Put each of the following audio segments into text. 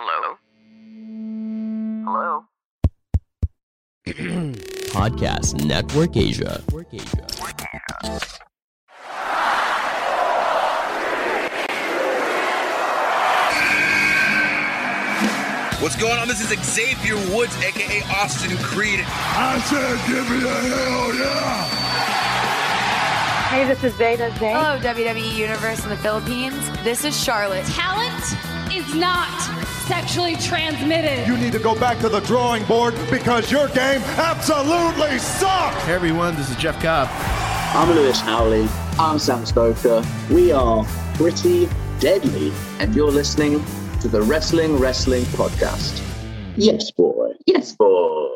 Hello? Hello? Podcast Network Asia. What's going on? This is Xavier Woods, aka Austin Creed. I said, give me a hell yeah! Hey, this is Zeta Zay. Hello, WWE Universe in the Philippines. This is Charlotte. Talent is not sexually transmitted. You need to go back to the drawing board because your game absolutely sucks! Hey everyone, this is Jeff Cobb. I'm Lewis Howley. I'm Sam Stoker. We are Pretty Deadly, and you're listening to the Wrestling Wrestling Podcast. Yes, boy. Yes, boy.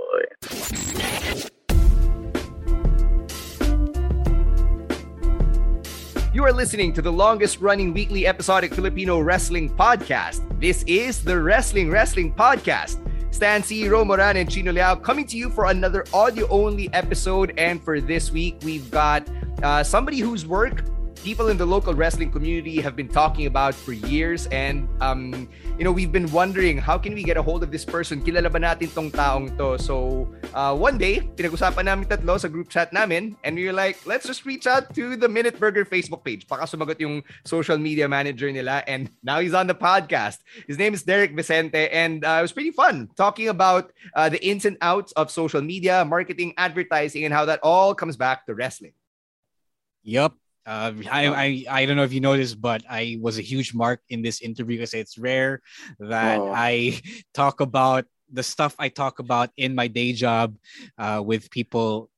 You are listening to the longest running weekly episodic Filipino wrestling podcast. This is the Wrestling Wrestling Podcast. Stan C, Romoran, and Chino Liao coming to you for another audio only episode. And for this week, we've got uh, somebody whose work people in the local wrestling community have been talking about for years. And, um, you know, we've been wondering, how can we get a hold of this person? Kilala ba natin tong taong to? So, uh, one day, pinag-usapan namin tatlo sa group chat namin. And we were like, let's just reach out to the Minute Burger Facebook page. Baka sumagot yung social media manager nila. And now he's on the podcast. His name is Derek Vicente. And uh, it was pretty fun talking about uh, the ins and outs of social media, marketing, advertising, and how that all comes back to wrestling. Yup. Uh, I, I I don't know if you noticed, but I was a huge mark in this interview because it's rare that Oh. I talk about the stuff I talk about in my day job uh, with people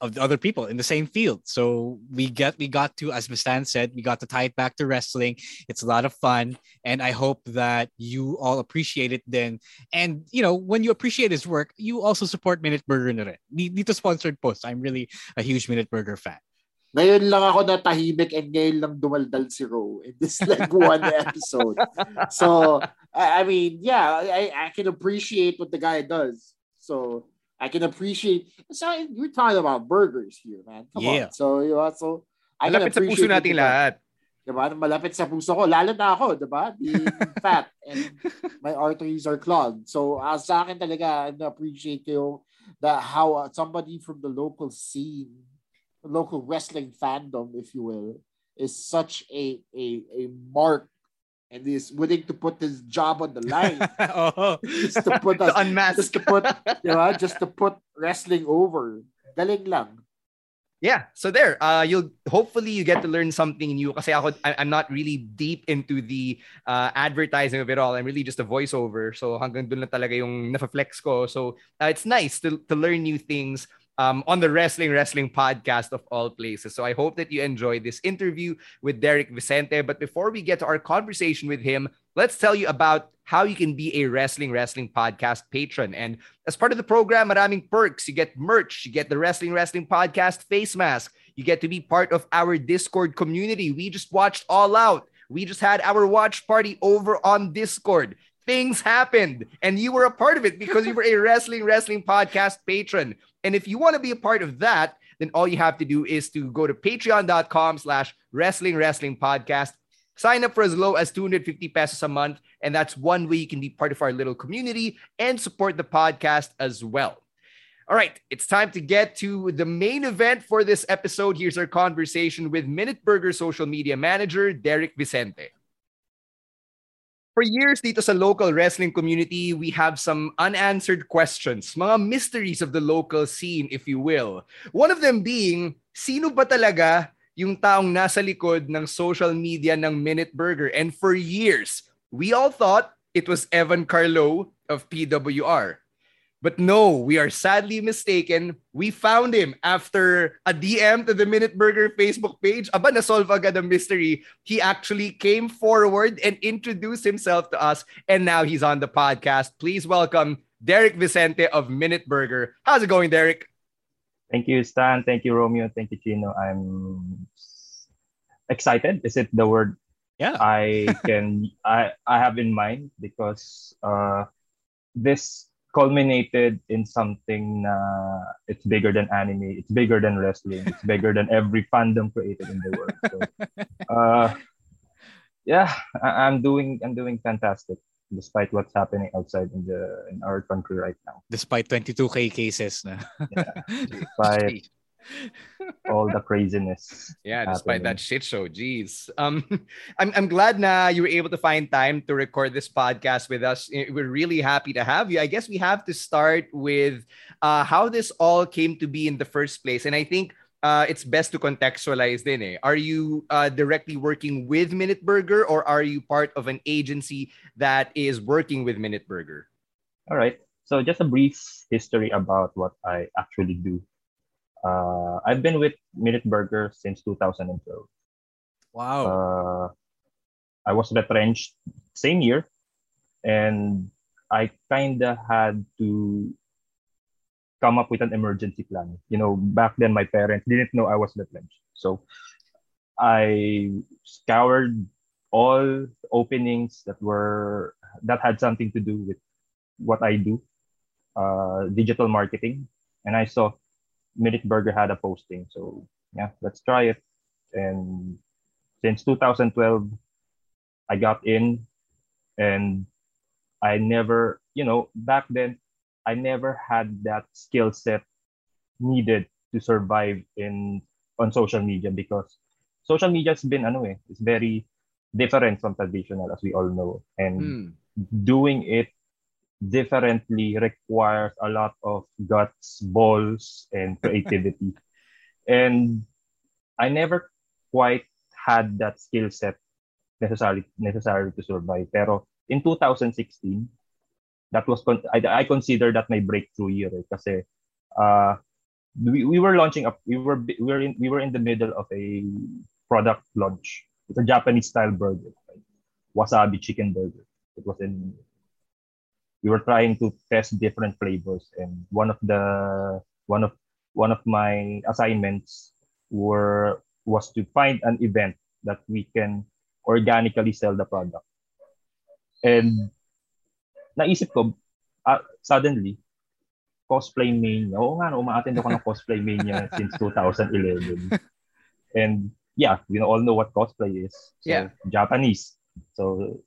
of the other people in the same field. So we get we got to, as Stan said, we got to tie it back to wrestling. It's a lot of fun, and I hope that you all appreciate it. Then, and you know, when you appreciate his work, you also support Minute Burger na rin. Di- Dito sponsored post. I'm really a huge Minute Burger fan. Ngayon lang ako natahimik and ngayon lang dumaldal si Ro in this like one episode. So, I, I mean, yeah, I, I can appreciate what the guy does. So, I can appreciate. So, we're talking about burgers here, man. Come Yeah. on. So, you know, so, I can Malapit sa puso appreciate what nating the guy- lahat. Diba? Malapit sa puso ko. Lalo na ako, diba? Being fat and my arteries are clogged. So, uh, sa akin talaga, I appreciate ko that how uh, somebody from the local scene, local wrestling fandom, if you will, is such a a, a mark and is willing to put his job on the line oh. just to put us, To unmask. just to put, diba? just to put wrestling over. Galing lang. Yeah, so there, uh, you'll hopefully you get to learn something new. Kasi ako, I, I'm not really deep into the uh, advertising of it all. I'm really just a voiceover. So hanggang dun lang talaga yung nafa-flex ko. So uh, it's nice to, to learn new things um, on the Wrestling Wrestling podcast of all places. So I hope that you enjoyed this interview with Derek Vicente. But before we get to our conversation with him, let's tell you about how you can be a Wrestling Wrestling podcast patron. And as part of the program, maraming perks. You get merch, you get the Wrestling Wrestling podcast face mask, you get to be part of our Discord community. We just watched All Out. We just had our watch party over on Discord. Things happened, and you were a part of it because you were a Wrestling Wrestling podcast patron. And if you want to be a part of that, then all you have to do is to go to patreon.com slash wrestling wrestling podcast Sign up for as low as 250 pesos a month, and that's one way you can be part of our little community and support the podcast as well. All right, it's time to get to the main event for this episode. Here's our conversation with Minute Burger social media manager Derek Vicente. For years dito sa local wrestling community, we have some unanswered questions, mga mysteries of the local scene, if you will. One of them being, sino ba talaga yung taong nasa likod ng social media ng Minute Burger? And for years, we all thought it was Evan Carlo of PWR. But no, we are sadly mistaken. We found him after a DM to the Minute Burger Facebook page. Aba, na-solve agad ang mystery. He actually came forward and introduced himself to us, and now he's on the podcast. Please welcome Derek Vicente of Minute Burger. How's it going, Derek? Thank you, Stan. Thank you, Romeo. Thank you, Chino. I'm excited. Is it the word yeah I can I I have in mind because uh this culminated in something uh, it's bigger than anime, it's bigger than wrestling, it's bigger than every fandom created in the world. So, uh, yeah, I- I'm doing I'm doing fantastic despite what's happening outside in the in our country right now. Despite 22k cases na. yeah, despite all the craziness. Yeah, despite happening. that shit show. Jeez. Um, I'm, I'm glad na you were able to find time to record this podcast with us. Eh, We're really happy to have you. I guess we have to start with uh, how this all came to be in the first place. And I think uh, it's best to contextualize din eh. Are you uh, directly working with Minute Burger or are you part of an agency that is working with Minute Burger? All right. So just a brief history about what I actually do. Uh, I've been with Minute Burger since 2012. Wow. Uh, I was retrenched same year, and I kind of had to come up with an emergency plan. You know, back then my parents didn't know I was retrenched, so I scoured all openings that were that had something to do with what I do, uh, digital marketing, and I saw Minute Burger had a posting. So yeah, let's try it. And since 2012, I got in, and I never, you know, back then, I never had that skill set needed to survive in on social media because social media has been ano eh, it's very different from traditional as we all know and Hmm. doing it differently requires a lot of guts balls and creativity. And i never quite had that skill set necessary necessary to survive. Pero in 2016 that was con- I, I consider that my breakthrough year eh, kasi uh we, we were launching up we were we were in we were in the middle of a product launch. It's a japanese style burger right? wasabi chicken burger. It was in we were trying to test different flavors and one of the one of one of my assignments were was to find an event that we can organically sell the product. And naisip ko ah, suddenly cosplay mania. Oo nga umaattend ako ng cosplay mania since 2011 and yeah we all know what cosplay is. So Yeah. Japanese. So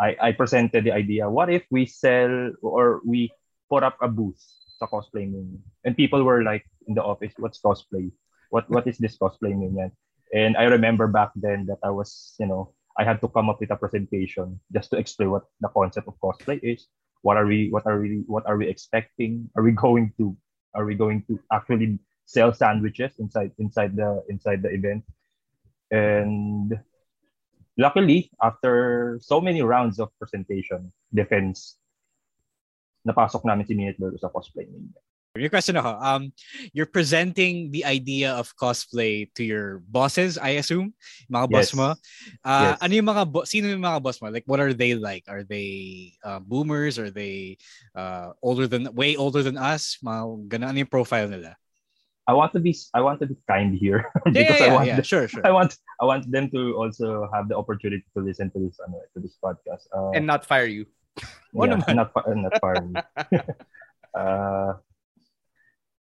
I, I presented the idea, what if we sell or we put up a booth sa cosplay mania? And people were like in the office, what's cosplay? What what is this cosplay mania? And I remember back then that I was, you know, I had to come up with a presentation just to explain what the concept of cosplay is. What are we what are we what are we expecting? Are we going to are we going to actually sell sandwiches inside inside the inside the event? And luckily, after so many rounds of presentation, defense, napasok namin si Minute Burger sa cosplay ninja. Your question ako, um, you're presenting the idea of cosplay to your bosses, I assume, mga boss Yes. mo. Uh, Yes. Ano yung mga bo- sino yung mga boss mo? Like, what are they like? Are they uh, boomers? Are they uh, older than, way older than us? Mga ganun, ano yung profile nila? I want to be I want to be kind here because yeah, I want yeah, them- sure, sure. I want I want them to also have the opportunity to listen to this ano, to this podcast. Uh, And not fire you. yeah, not fa- not far. uh,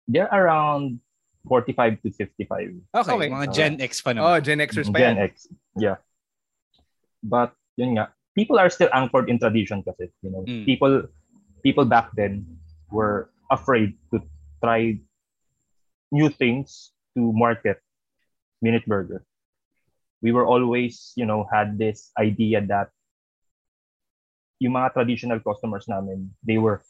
they're around 45 to 55. Okay, Okay. mga Gen X pa Oh, naman. Gen Xers pa Gen yan. X. Yeah. But yun nga, people are still anchored in tradition kasi, you know. Mm. People people back then were afraid to try new things to market Minute Burger. We were always, you know, had this idea that yung mga traditional customers namin, they were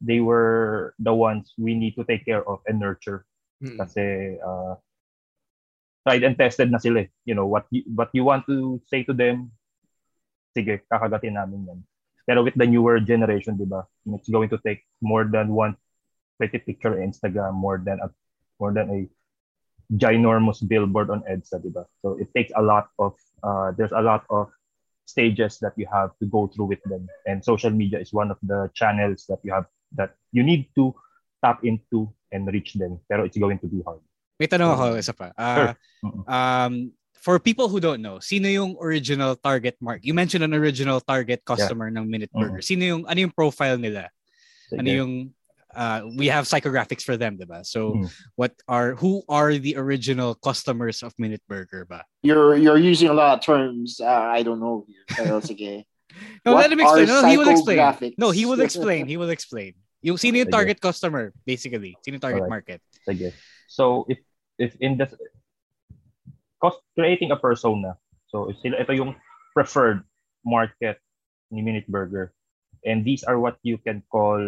they were the ones we need to take care of and nurture Mm. kasi uh, tried and tested na sila eh. You know, what you, what you want to say to them, sige, kakagatin namin yan. Pero with the newer generation, di ba? It's going to take more than one pretty picture Instagram, more than a more than a ginormous billboard on EDSA, di ba? So it takes a lot of uh, there's a lot of stages that you have to go through with them, and social media is one of the channels that you have that you need to tap into and reach them. Pero it's going to be hard. May tanong ako, isa pa. Uh, um, for people who don't know, sino yung original target mark? You mentioned an original target customer yeah. ng Minute Burger. Mm-hmm. Sino yung, ano yung profile nila? Sige. Ano yung, uh, we have psychographics for them, diba? So, mm. what are, who are the original customers of Minute Burger ba? You're, you're using a lot of terms. Uh, I don't know. Pero sige. no, what let him explain. No, he will explain. No, he will explain. He will explain. Yung sino yung target Sige. customer, basically? Sino yung target market? Sige. So, if if in the cost creating a persona. So, sila ito yung preferred market ni Minute Burger. And these are what you can call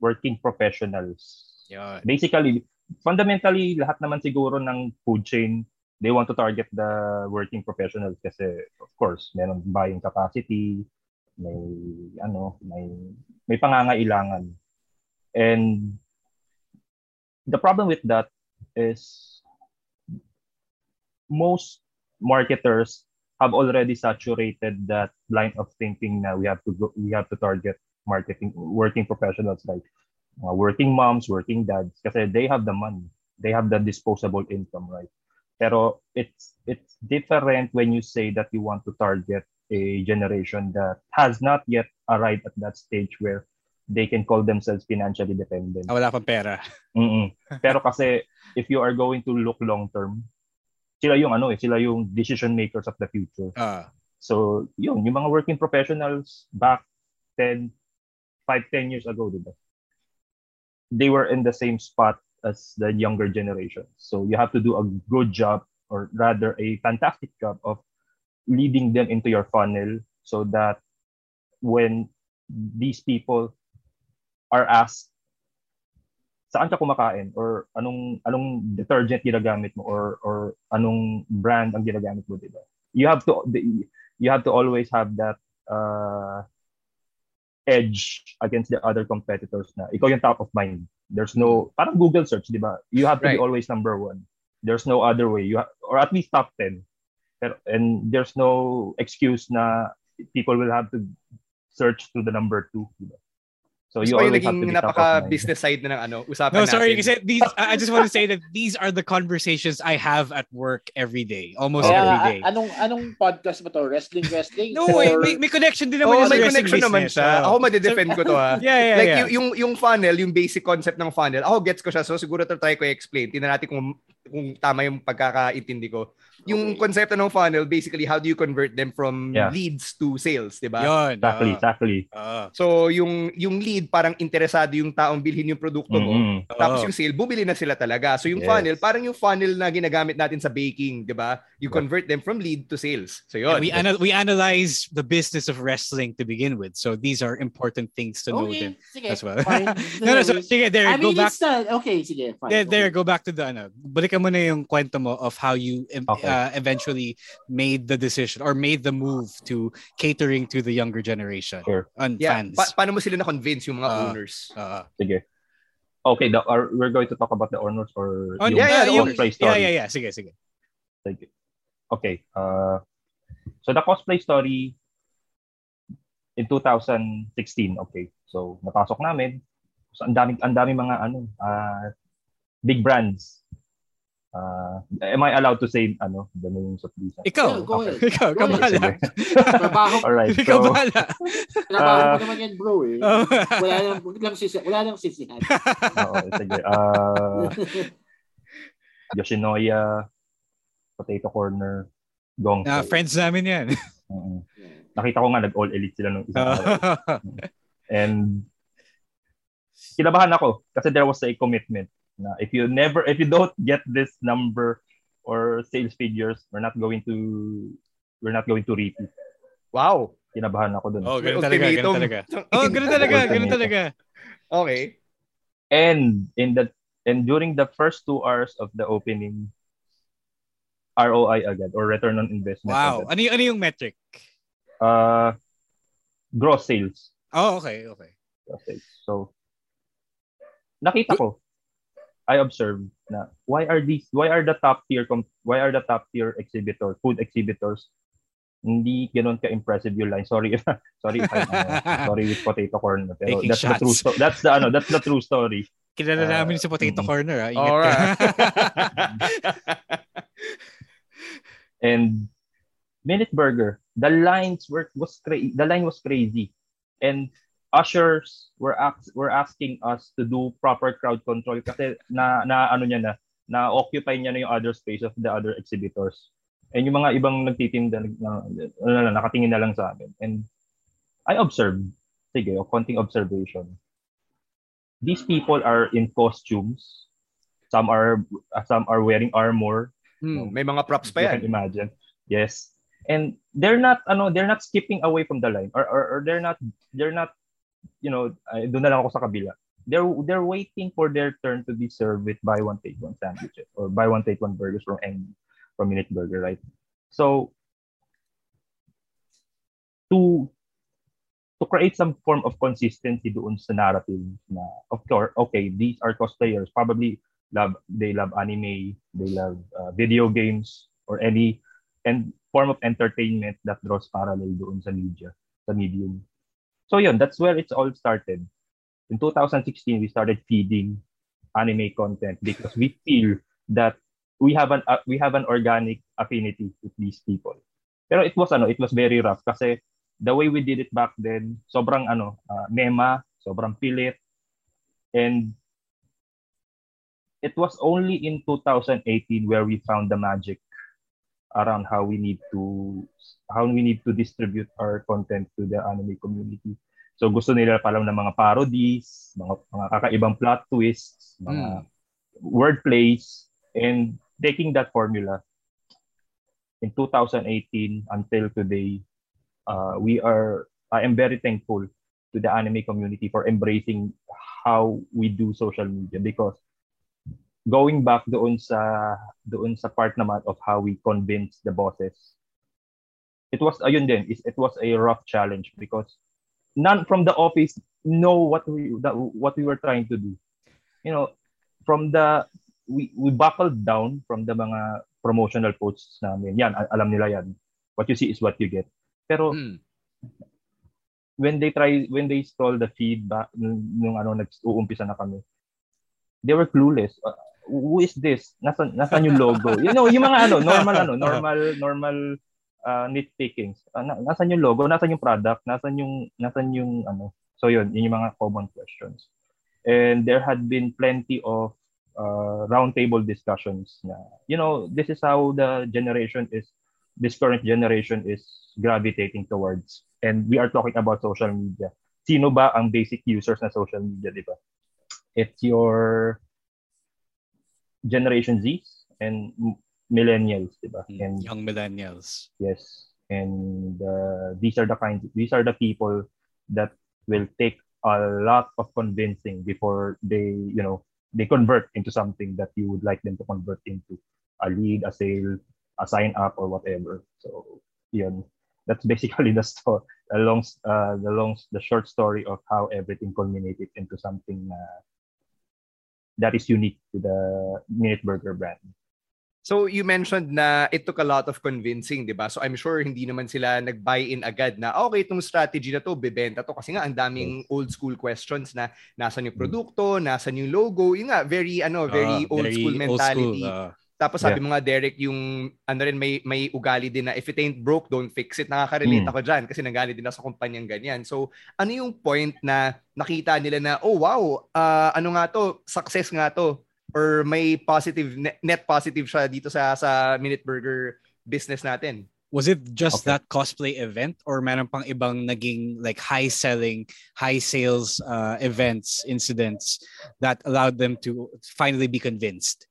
working professionals. Yun. Basically, fundamentally, lahat naman siguro ng food chain, they want to target the working professionals kasi, of course, meron buying capacity, may, ano, may, may pangangailangan. And the problem with that is most marketers have already saturated that line of thinking now we have to go, we have to target marketing working professionals like uh, working moms, working dads because they have the money. They have the disposable income, right? Pero it's it's different when you say that you want to target a generation that has not yet arrived at that stage where they can call themselves financially dependent. Ah, wala pang pera. Mm-mm. Pero kasi if you are going to look long term, sila yung ano eh, sila yung decision makers of the future. Uh. So, yun, yung mga working professionals back 10, 5, 10 years ago, di ba? They were in the same spot as the younger generation. So, you have to do a good job or rather a fantastic job of leading them into your funnel so that when these people are asked saan ka kumakain or anong anong detergent ginagamit mo or or anong brand ang ginagamit mo, 'di ba? You have to you have to always have that uh, edge against the other competitors na ikaw yung top of mind. There's no parang Google search, 'di ba? You have to right. be always number one. There's no other way. You ha- or at least top 10. Pero, and there's no excuse na people will have to search to the number two. Diba? So you always have to be napaka business side na ng ano, usapan No, sorry kasi these I just want to say that these are the conversations I have at work every day, almost okay. every day. anong anong podcast ba to? Wrestling wrestling? No, or... may, may connection din naman oh, may connection business. naman siya. Ako ma-defend ko to ha. yeah, yeah, like yeah. Yung, yung yung funnel, yung basic concept ng funnel. Ako gets ko siya. So siguro to try ko i-explain. Tingnan natin kung kung tama yung pagkakaintindi ko yung okay. konsepto ng funnel, basically, how do you convert them from yeah. leads to sales, di ba? Yun. Exactly, uh, exactly. Uh, so, yung yung lead, parang interesado yung taong bilhin yung produkto mo. Mm-hmm. Tapos uh, yung sale, bubili na sila talaga. So, yung yes. funnel, parang yung funnel na ginagamit natin sa baking, di ba? You convert them from lead to sales. So, yun. we, anal- we analyze the business of wrestling to begin with. So, these are important things to okay. know them sige, as well. no, no, so, sige, there, I go mean, back. Not, okay, sige, fine. There, there, go back to the, ano, balikan mo na yung kwento mo of how you okay uh, eventually made the decision or made the move to catering to the younger generation sure. and yeah. fans. Pa- paano mo sila na-convince yung mga uh, owners? Uh, sige. Okay, the, are, we're going to talk about the owners or oh, yung yeah, yeah, cosplay story? Yeah, yeah, yeah. Sige, sige. Sige. Okay. Uh, so the cosplay story in 2016, okay. So napasok namin. So ang daming ang daming mga ano, uh, big brands Uh, am I allowed to say ano the names of these? Ikaw, go ahead. Ikaw, go bahala. Trabaho. All right. Ikaw so, bahala. Trabaho mo naman yan, bro eh. Oh. wala nang lang sisi, wala nang sisihan. Oo, sige. Uh, Yoshinoya, Potato Corner, Gong. Ah, friends namin yan. uh-uh. Nakita ko nga nag-all elite sila nung isang And kinabahan ako kasi there was a commitment na if you never if you don't get this number or sales figures we're not going to we're not going to repeat. Wow. Kinabahan ako dun. Oh ganun talaga ganun talaga. Oh ganun talaga ganun talaga. Okay. And in the and during the first two hours of the opening ROI agad or return on investment wow. agad. ano yung, ano yung metric? Uh gross sales. Oh, okay, okay. Gross sales. So, nakita ko, I observed na why are these why are the top tier why are the top tier exhibitors food exhibitors hindi ganoon ka impressive yung line sorry sorry if I, uh, sorry with potato corner pero Taking that's shots. the true story that's the ano that's the true story Kilala Uh, namin sa Potato mm. Corner. Ah. Ingat Alright. and Minute Burger, the lines were was crazy. The line was crazy, and ushers were ask, were asking us to do proper crowd control kasi na na ano niya na na occupy niya na yung other space of the other exhibitors. And yung mga ibang nagtitinda na, na, na, nakatingin na lang sa amin. And I observed, sige, o konting observation. These people are in costumes. Some are some are wearing armor. Hmm, may mga props pa You yan. can imagine. Yes. And they're not ano, they're not skipping away from the line or or, or they're not they're not you know, uh, doon na lang ako sa kabila. They're they're waiting for their turn to be served with buy one take one sandwiches or buy one take one burgers from any from Minute Burger, right? So to to create some form of consistency doon sa narrative na of course okay these are cosplayers probably love they love anime they love uh, video games or any and form of entertainment that draws parallel doon sa media sa medium so yun that's where it's all started. In 2016 we started feeding anime content because we feel that we have an uh, we have an organic affinity with these people. Pero it was ano it was very rough kasi the way we did it back then, sobrang ano, uh, mema, sobrang pilit. And it was only in 2018 where we found the magic around how we need to how we need to distribute our content to the anime community. So gusto nila pa lang ng mga parodies, mga, mga kakaibang plot twists, mga wordplays, and taking that formula in 2018 until today, uh, we are I am very thankful to the anime community for embracing how we do social media because going back doon sa doon sa part naman of how we convince the bosses it was ayun din is it was a rough challenge because none from the office know what we that, what we were trying to do. You know from the we we buckled down from the mga promotional posts namin. Yan al- alam nila yan. What you see is what you get. Pero Hmm. when they try when they scroll the feedback nung, nung ano nag-uumpisa na kami they were clueless. Uh, who is this? Nasan nasan yung logo? You know yung mga ano normal ano normal normal uh, nitpickings. Uh, na, nasan yung logo? Nasan yung product? Nasan yung nasan yung ano? So yun yun yung mga common questions. And there had been plenty of uh, roundtable discussions na you know this is how the generation is this current generation is gravitating towards. And we are talking about social media. Sino ba ang basic users na social media di ba? It's your generation Z and millennials di ba and Young millennials. Yes. And uh, these are the kinds these are the people that will take a lot of convincing before they, you know, they convert into something that you would like them to convert into. A lead, a sale, a sign up or whatever. So, yun. That's basically the story, the long, uh, the long, the short story of how everything culminated into something uh, that is unique to the Minute Burger brand. So you mentioned na it took a lot of convincing, 'di ba? So I'm sure hindi naman sila nag-buy in agad na "Ah, okay itong strategy na to, bebenta to kasi nga ang daming old school questions na nasan yung produkto, nasan yung logo. Yun nga, very ano, very Ah, old very school old mentality. school, ah. Tapos sabi Yeah. mo nga Derek, yung ano rin may may ugali din na if it ain't broke, don't fix it. Nakaka-relate Mm. ako diyan kasi nanggaling din ako sa kumpanyang ganyan. So ano yung point na nakita nila na oh wow, ah, ano nga to, success nga to or may positive net, net positive siya dito sa sa Minute Burger business natin. Was it just Okay. that cosplay event or meron pang ibang naging like high selling, high sales uh, events, incidents that allowed them to finally be convinced?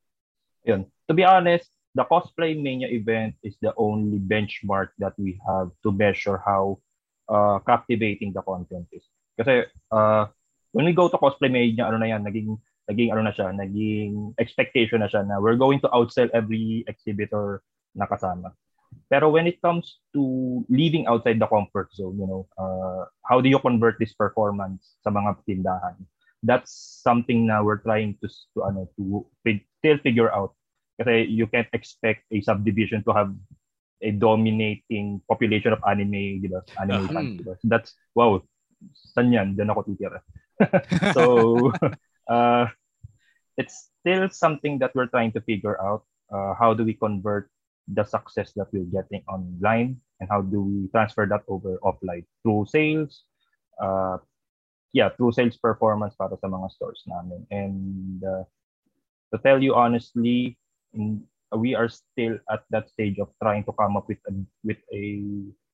yun. To be honest, the Cosplay Mania event is the only benchmark that we have to measure how uh, captivating the content is. Kasi uh, when we go to Cosplay Mania, ano na yan, naging, naging ano na siya, naging expectation na siya na we're going to outsell every exhibitor na kasama. Pero when it comes to living outside the comfort zone, you know, uh, how do you convert this performance sa mga tindahan? That's something na we're trying to to ano to still figure out. Kasi you can't expect a subdivision to have a dominating population of anime, di ba? Anime uh, fans, di ba? So that's wow. San yan? Diyan ako titira. so uh, it's still something that we're trying to figure out. Uh, how do we convert the success that we're getting online and how do we transfer that over offline through sales uh, yeah through sales performance para sa mga stores namin and uh, to tell you honestly we are still at that stage of trying to come up with a with a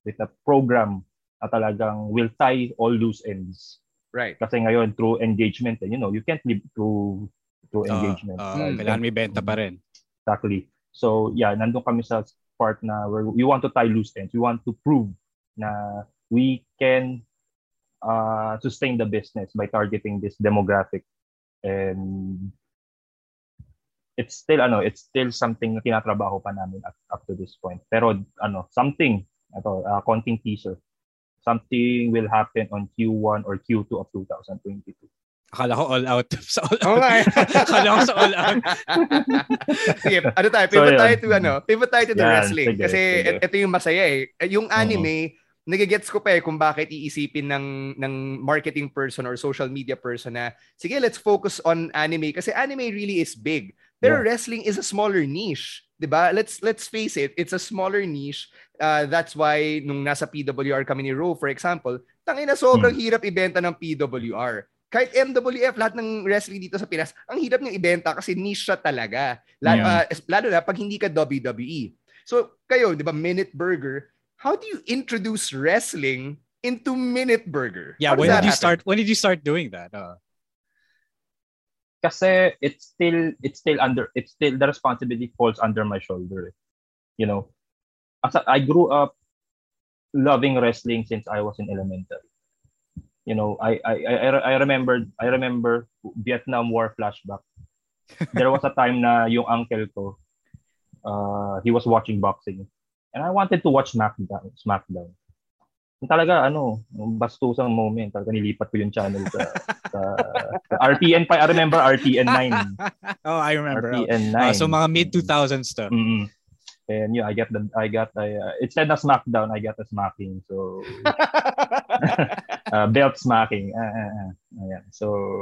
with a program na talagang will tie all loose ends. Right. Kasi ngayon through engagement and you know you can't live through through engagement. uh, uh, kailangan may benta pa rin. Exactly. So yeah, nandun kami sa part na where we want to tie loose ends. We want to prove na we can uh, sustain the business by targeting this demographic. And it's still ano, it's still something na tinatrabaho pa namin up, up to this point. Pero ano, something, ito, uh, konting teaser. Something will happen on Q1 or Q2 of 2022. Akala ko all out sa all out. Okay. Eh. Akala ko sa all out. sige, ano tayo? Pivot so, tayo to ano? Pivot tayo to the wrestling. Sige, Kasi sige. ito yung masaya eh. Yung anime, uh-huh. nagigets ko pa eh kung bakit iisipin ng ng marketing person or social media person na sige, let's focus on anime kasi anime really is big. Pero yeah. wrestling is a smaller niche. 'di ba? Let's let's face it, it's a smaller niche. Uh, that's why nung nasa PWR kami ni Ro, for example, tangina sobrang hmm. hirap ibenta ng PWR kahit MWF, lahat ng wrestling dito sa Pinas, ang hirap niyang ibenta kasi niche siya talaga. Lalo, yeah. uh, lalo na pag hindi ka WWE. So, kayo, di ba, Minute Burger, how do you introduce wrestling into Minute Burger? Yeah, when did you happen? start when did you start doing that? Uh... Kasi it's still it's still under it's still the responsibility falls under my shoulder. You know, as I grew up loving wrestling since I was in elementary you know, I I I, I remember I remember Vietnam War flashback. There was a time na yung uncle ko, uh, he was watching boxing. And I wanted to watch SmackDown. SmackDown. Talaga, ano, bastusang moment. Talaga nilipat ko yung channel sa, sa, sa RTN pa. I remember RTN 9. oh, I remember. RTN 9. Uh, so mga mid-2000s stuff. Mm-hmm. And yeah, I get the I got a uh, instead of SmackDown, I got a smacking. So uh, belt smacking. Uh, uh, uh, yeah. So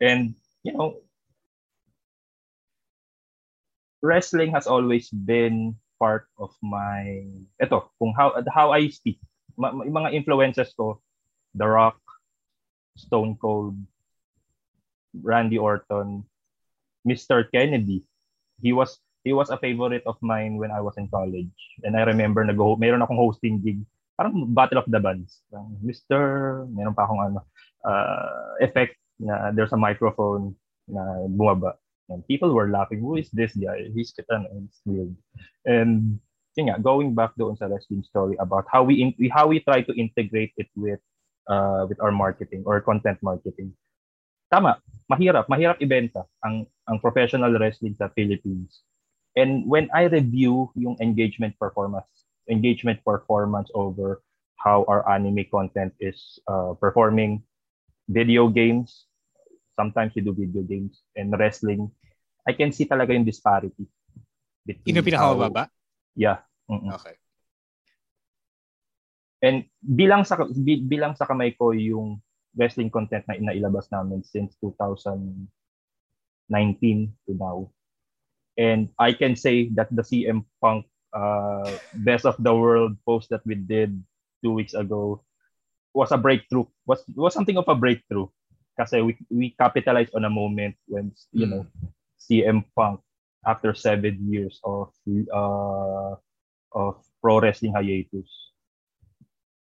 and you know, wrestling has always been part of my ito kung how how I speak. Ma, mga influences ko, The Rock, Stone Cold, Randy Orton, Mr. Kennedy. He was he was a favorite of mine when I was in college. And I remember nag meron akong hosting gig. Parang Battle of the Bands. Mr. Meron pa akong ano, uh, effect na there's a microphone na bumaba. And people were laughing, who is this guy? He's ano, it's weird. And yun nga, going back doon sa wrestling story about how we in, how we try to integrate it with uh, with our marketing or content marketing. Tama, mahirap, mahirap ibenta ang ang professional wrestling sa Philippines And when I review yung engagement performance, engagement performance over how our anime content is uh, performing, video games, sometimes we do video games, and wrestling, I can see talaga yung disparity. Between? Yeah. Mm-mm. Okay. And bilang sa bilang sa kamay ko yung wrestling content na inailabas namin since 2019 to now And I can say that the CM Punk uh, Best of the World post that we did two weeks ago was a breakthrough. Was was something of a breakthrough. Kasi we we capitalized on a moment when you mm. know CM Punk after seven years of uh, of pro wrestling hiatus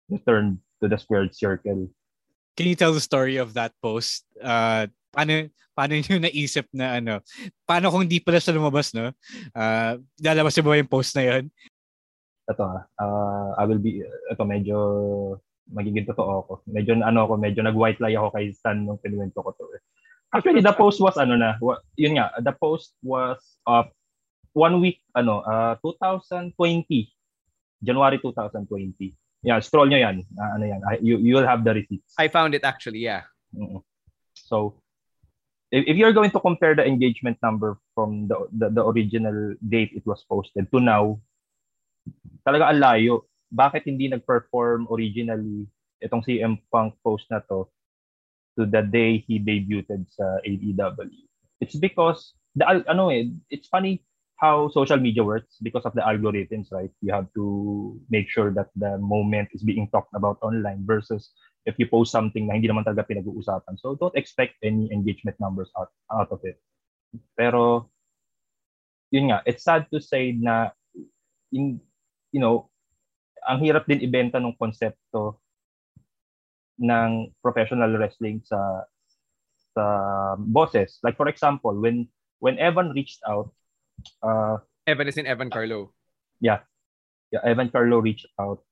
returned to the squared circle. Can you tell the story of that post? Uh, paano paano niyo naisip na ano paano kung hindi pala siya lumabas no uh, lalabas ba yung post na yon ito uh, I will be ito medyo magiging totoo ako medyo ano ako medyo nag white lie ako kay Stan nung kinuwento ko to eh. Actually the post was ano na yun nga the post was up uh, one week ano uh, 2020 January 2020. Yeah, scroll nyo yan. Uh, ano yan. You, you'll have the receipts. I found it actually, yeah. So, if, if you're going to compare the engagement number from the, the, the original date it was posted to now, talaga ang layo. Bakit hindi nag-perform originally itong CM Punk post na to to the day he debuted sa AEW? It's because the ano eh, it's funny how social media works because of the algorithms, right? You have to make sure that the moment is being talked about online versus if you post something na hindi naman talaga pinag-uusapan. So don't expect any engagement numbers out, out of it. Pero, yun nga, it's sad to say na, in, you know, ang hirap din ibenta ng konsepto ng professional wrestling sa sa bosses. Like for example, when when Evan reached out uh, Evan is in Evan Carlo. Yeah. Yeah, Evan Carlo reached out.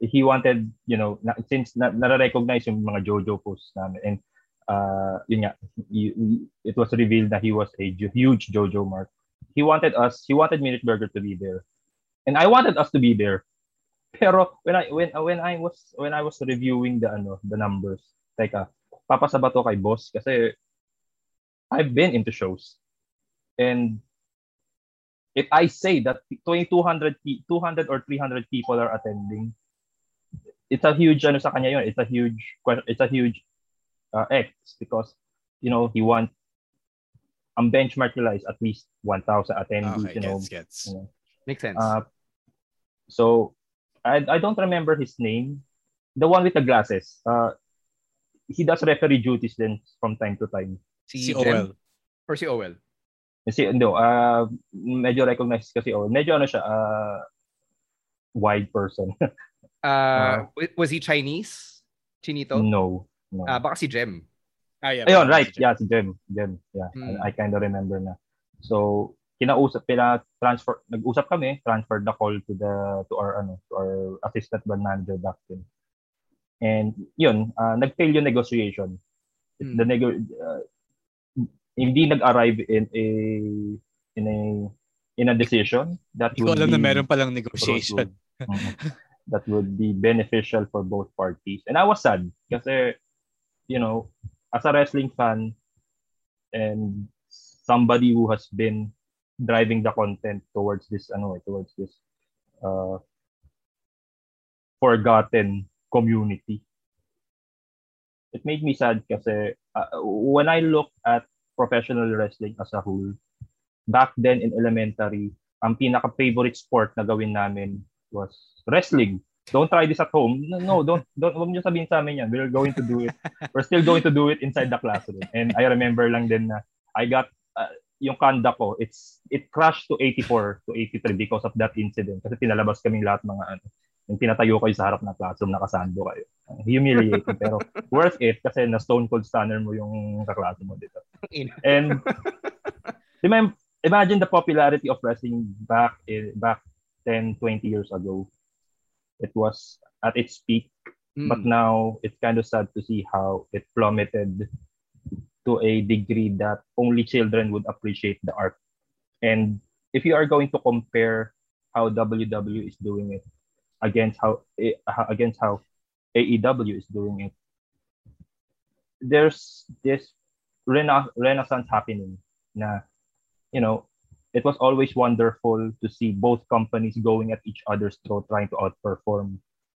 He wanted, you know, na, since na, na-recognize yung mga JoJo posts namin and uh, yun nga, it was revealed that he was a huge JoJo mark. He wanted us, he wanted Minute Burger to be there. And I wanted us to be there. Pero when I when when I was when I was reviewing the ano the numbers, teka, papasaba to kay boss kasi I've been into shows. And if I say that 200, 200 or 300 people are attending, it's a huge ano sa kanya yun. It's a huge it's a huge uh, X because you know he wants ang benchmark nila is at least 1,000 attendees. Okay, you know, gets, gets. You know. Makes sense. Uh, so I I don't remember his name. The one with the glasses. Uh, he does referee duties then from time to time. Si, si Owel. Or si Owel? Kasi no, uh, medyo recognized kasi medyo ano siya, uh, wide person. uh, uh, was he Chinese? Chinito? No. no. Uh, baka si Jem. Ah, yeah, Ayun, right. Si yeah, si Jem. Jem. Yeah, hmm. I, I kind of remember na. So, kinausap pina transfer nag-usap kami transfer the call to the to our ano to our assistant band manager back then and yun uh, nag-fail yung negotiation hmm. the nego uh, hindi nag-arrive in a in a in a decision that Hindi would alam be, na meron palang negotiation. Mm-hmm. that would be beneficial for both parties. And I was sad kasi you know, as a wrestling fan and somebody who has been driving the content towards this ano towards this uh, forgotten community. It made me sad kasi uh, when I look at professional wrestling as a whole. Back then in elementary, ang pinaka-favorite sport na gawin namin was wrestling. Don't try this at home. No, don't don't wag niyo sabihin sa amin yan. We're going to do it. We're still going to do it inside the classroom. And I remember lang din na I got yung conduct ko, it's it crashed to 84 to 83 because of that incident. Kasi pinalabas kaming lahat mga ano, yung tinatayo kayo sa harap ng classroom, nakasando kayo. Humiliating, pero worth it kasi na stone cold stunner mo yung kaklase mo dito. And imagine the popularity of wrestling back in, back 10, 20 years ago. It was at its peak, mm. but now it's kind of sad to see how it plummeted to a degree that only children would appreciate the art. And if you are going to compare how WWE is doing it against how eh, against how AEW is doing it. There's this rena- renaissance happening na you know it was always wonderful to see both companies going at each other's throat trying to outperform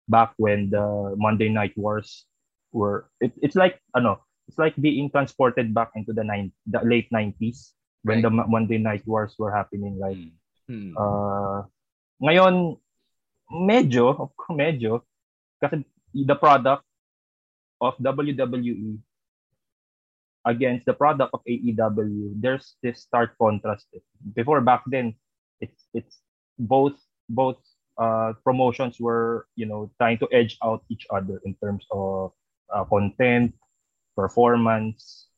back when the Monday Night Wars were it, it's like ano it's like being transported back into the nine the late 90s when right. the Monday Night Wars were happening like hmm. uh ngayon medyo, of course, medyo, kasi the product of WWE against the product of AEW, there's this stark contrast. Before back then, it's it's both both uh, promotions were you know trying to edge out each other in terms of uh, content, performance.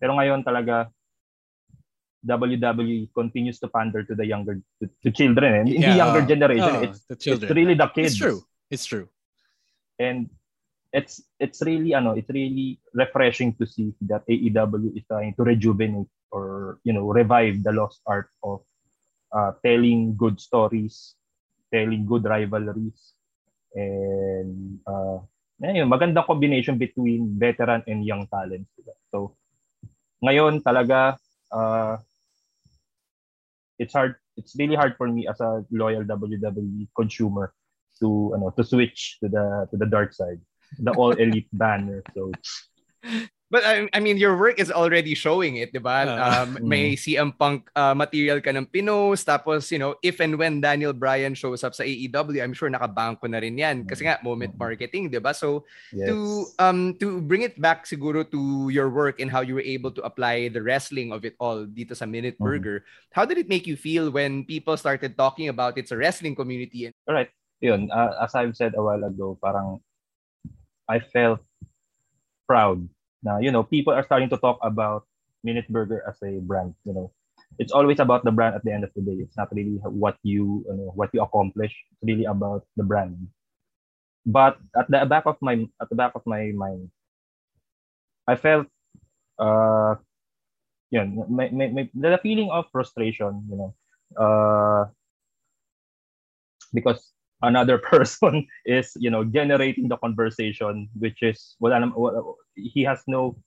Pero ngayon talaga WWE continues to pander to the younger to, to children and in yeah, the younger generation uh, it's, it's really the kids. It's true. It's true. And it's it's really ano it's really refreshing to see that AEW is trying to rejuvenate or you know revive the lost art of uh, telling good stories, telling good rivalries, and uh, yun, magandang combination between veteran and young talents. So, ngayon talaga, uh, it's hard, it's really hard for me as a loyal WWE consumer to ano to switch to the to the dark side the all elite banner so But I, I mean, your work is already showing it, di ba? Uh, um, may CM Punk uh, material ka ng pinos, tapos, you know, if and when Daniel Bryan shows up sa AEW, I'm sure nakabangko na rin yan. Kasi nga, moment marketing, di ba? So, yes. to um to bring it back siguro to your work and how you were able to apply the wrestling of it all dito sa Minute mm-hmm. Burger, how did it make you feel when people started talking about it's a wrestling community? All right. Yun, uh, as I've said a while ago, parang I felt proud Now, you know, people are starting to talk about Minute Burger as a brand. You know, it's always about the brand at the end of the day. It's not really what you, you know, what you accomplish. It's really about the brand. But at the back of my at the back of my mind, I felt, uh, you know, my, my, the feeling of frustration. You know, uh, because another person is you know generating the conversation which is wala nam, he has no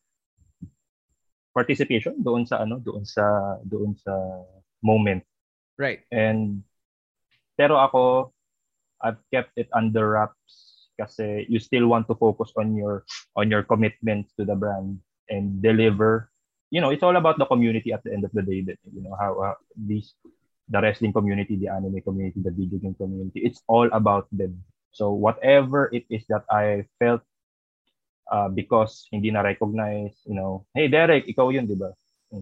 participation doon sa ano doon sa doon sa moment. Right. And pero ako I've kept it under wraps kasi you still want to focus on your on your commitment to the brand and deliver. You know it's all about the community at the end of the day that you know how uh, these the wrestling community, the anime community, the video game community. It's all about them. So whatever it is that I felt uh, because hindi na recognize, you know, hey Derek, ikaw yun, di ba?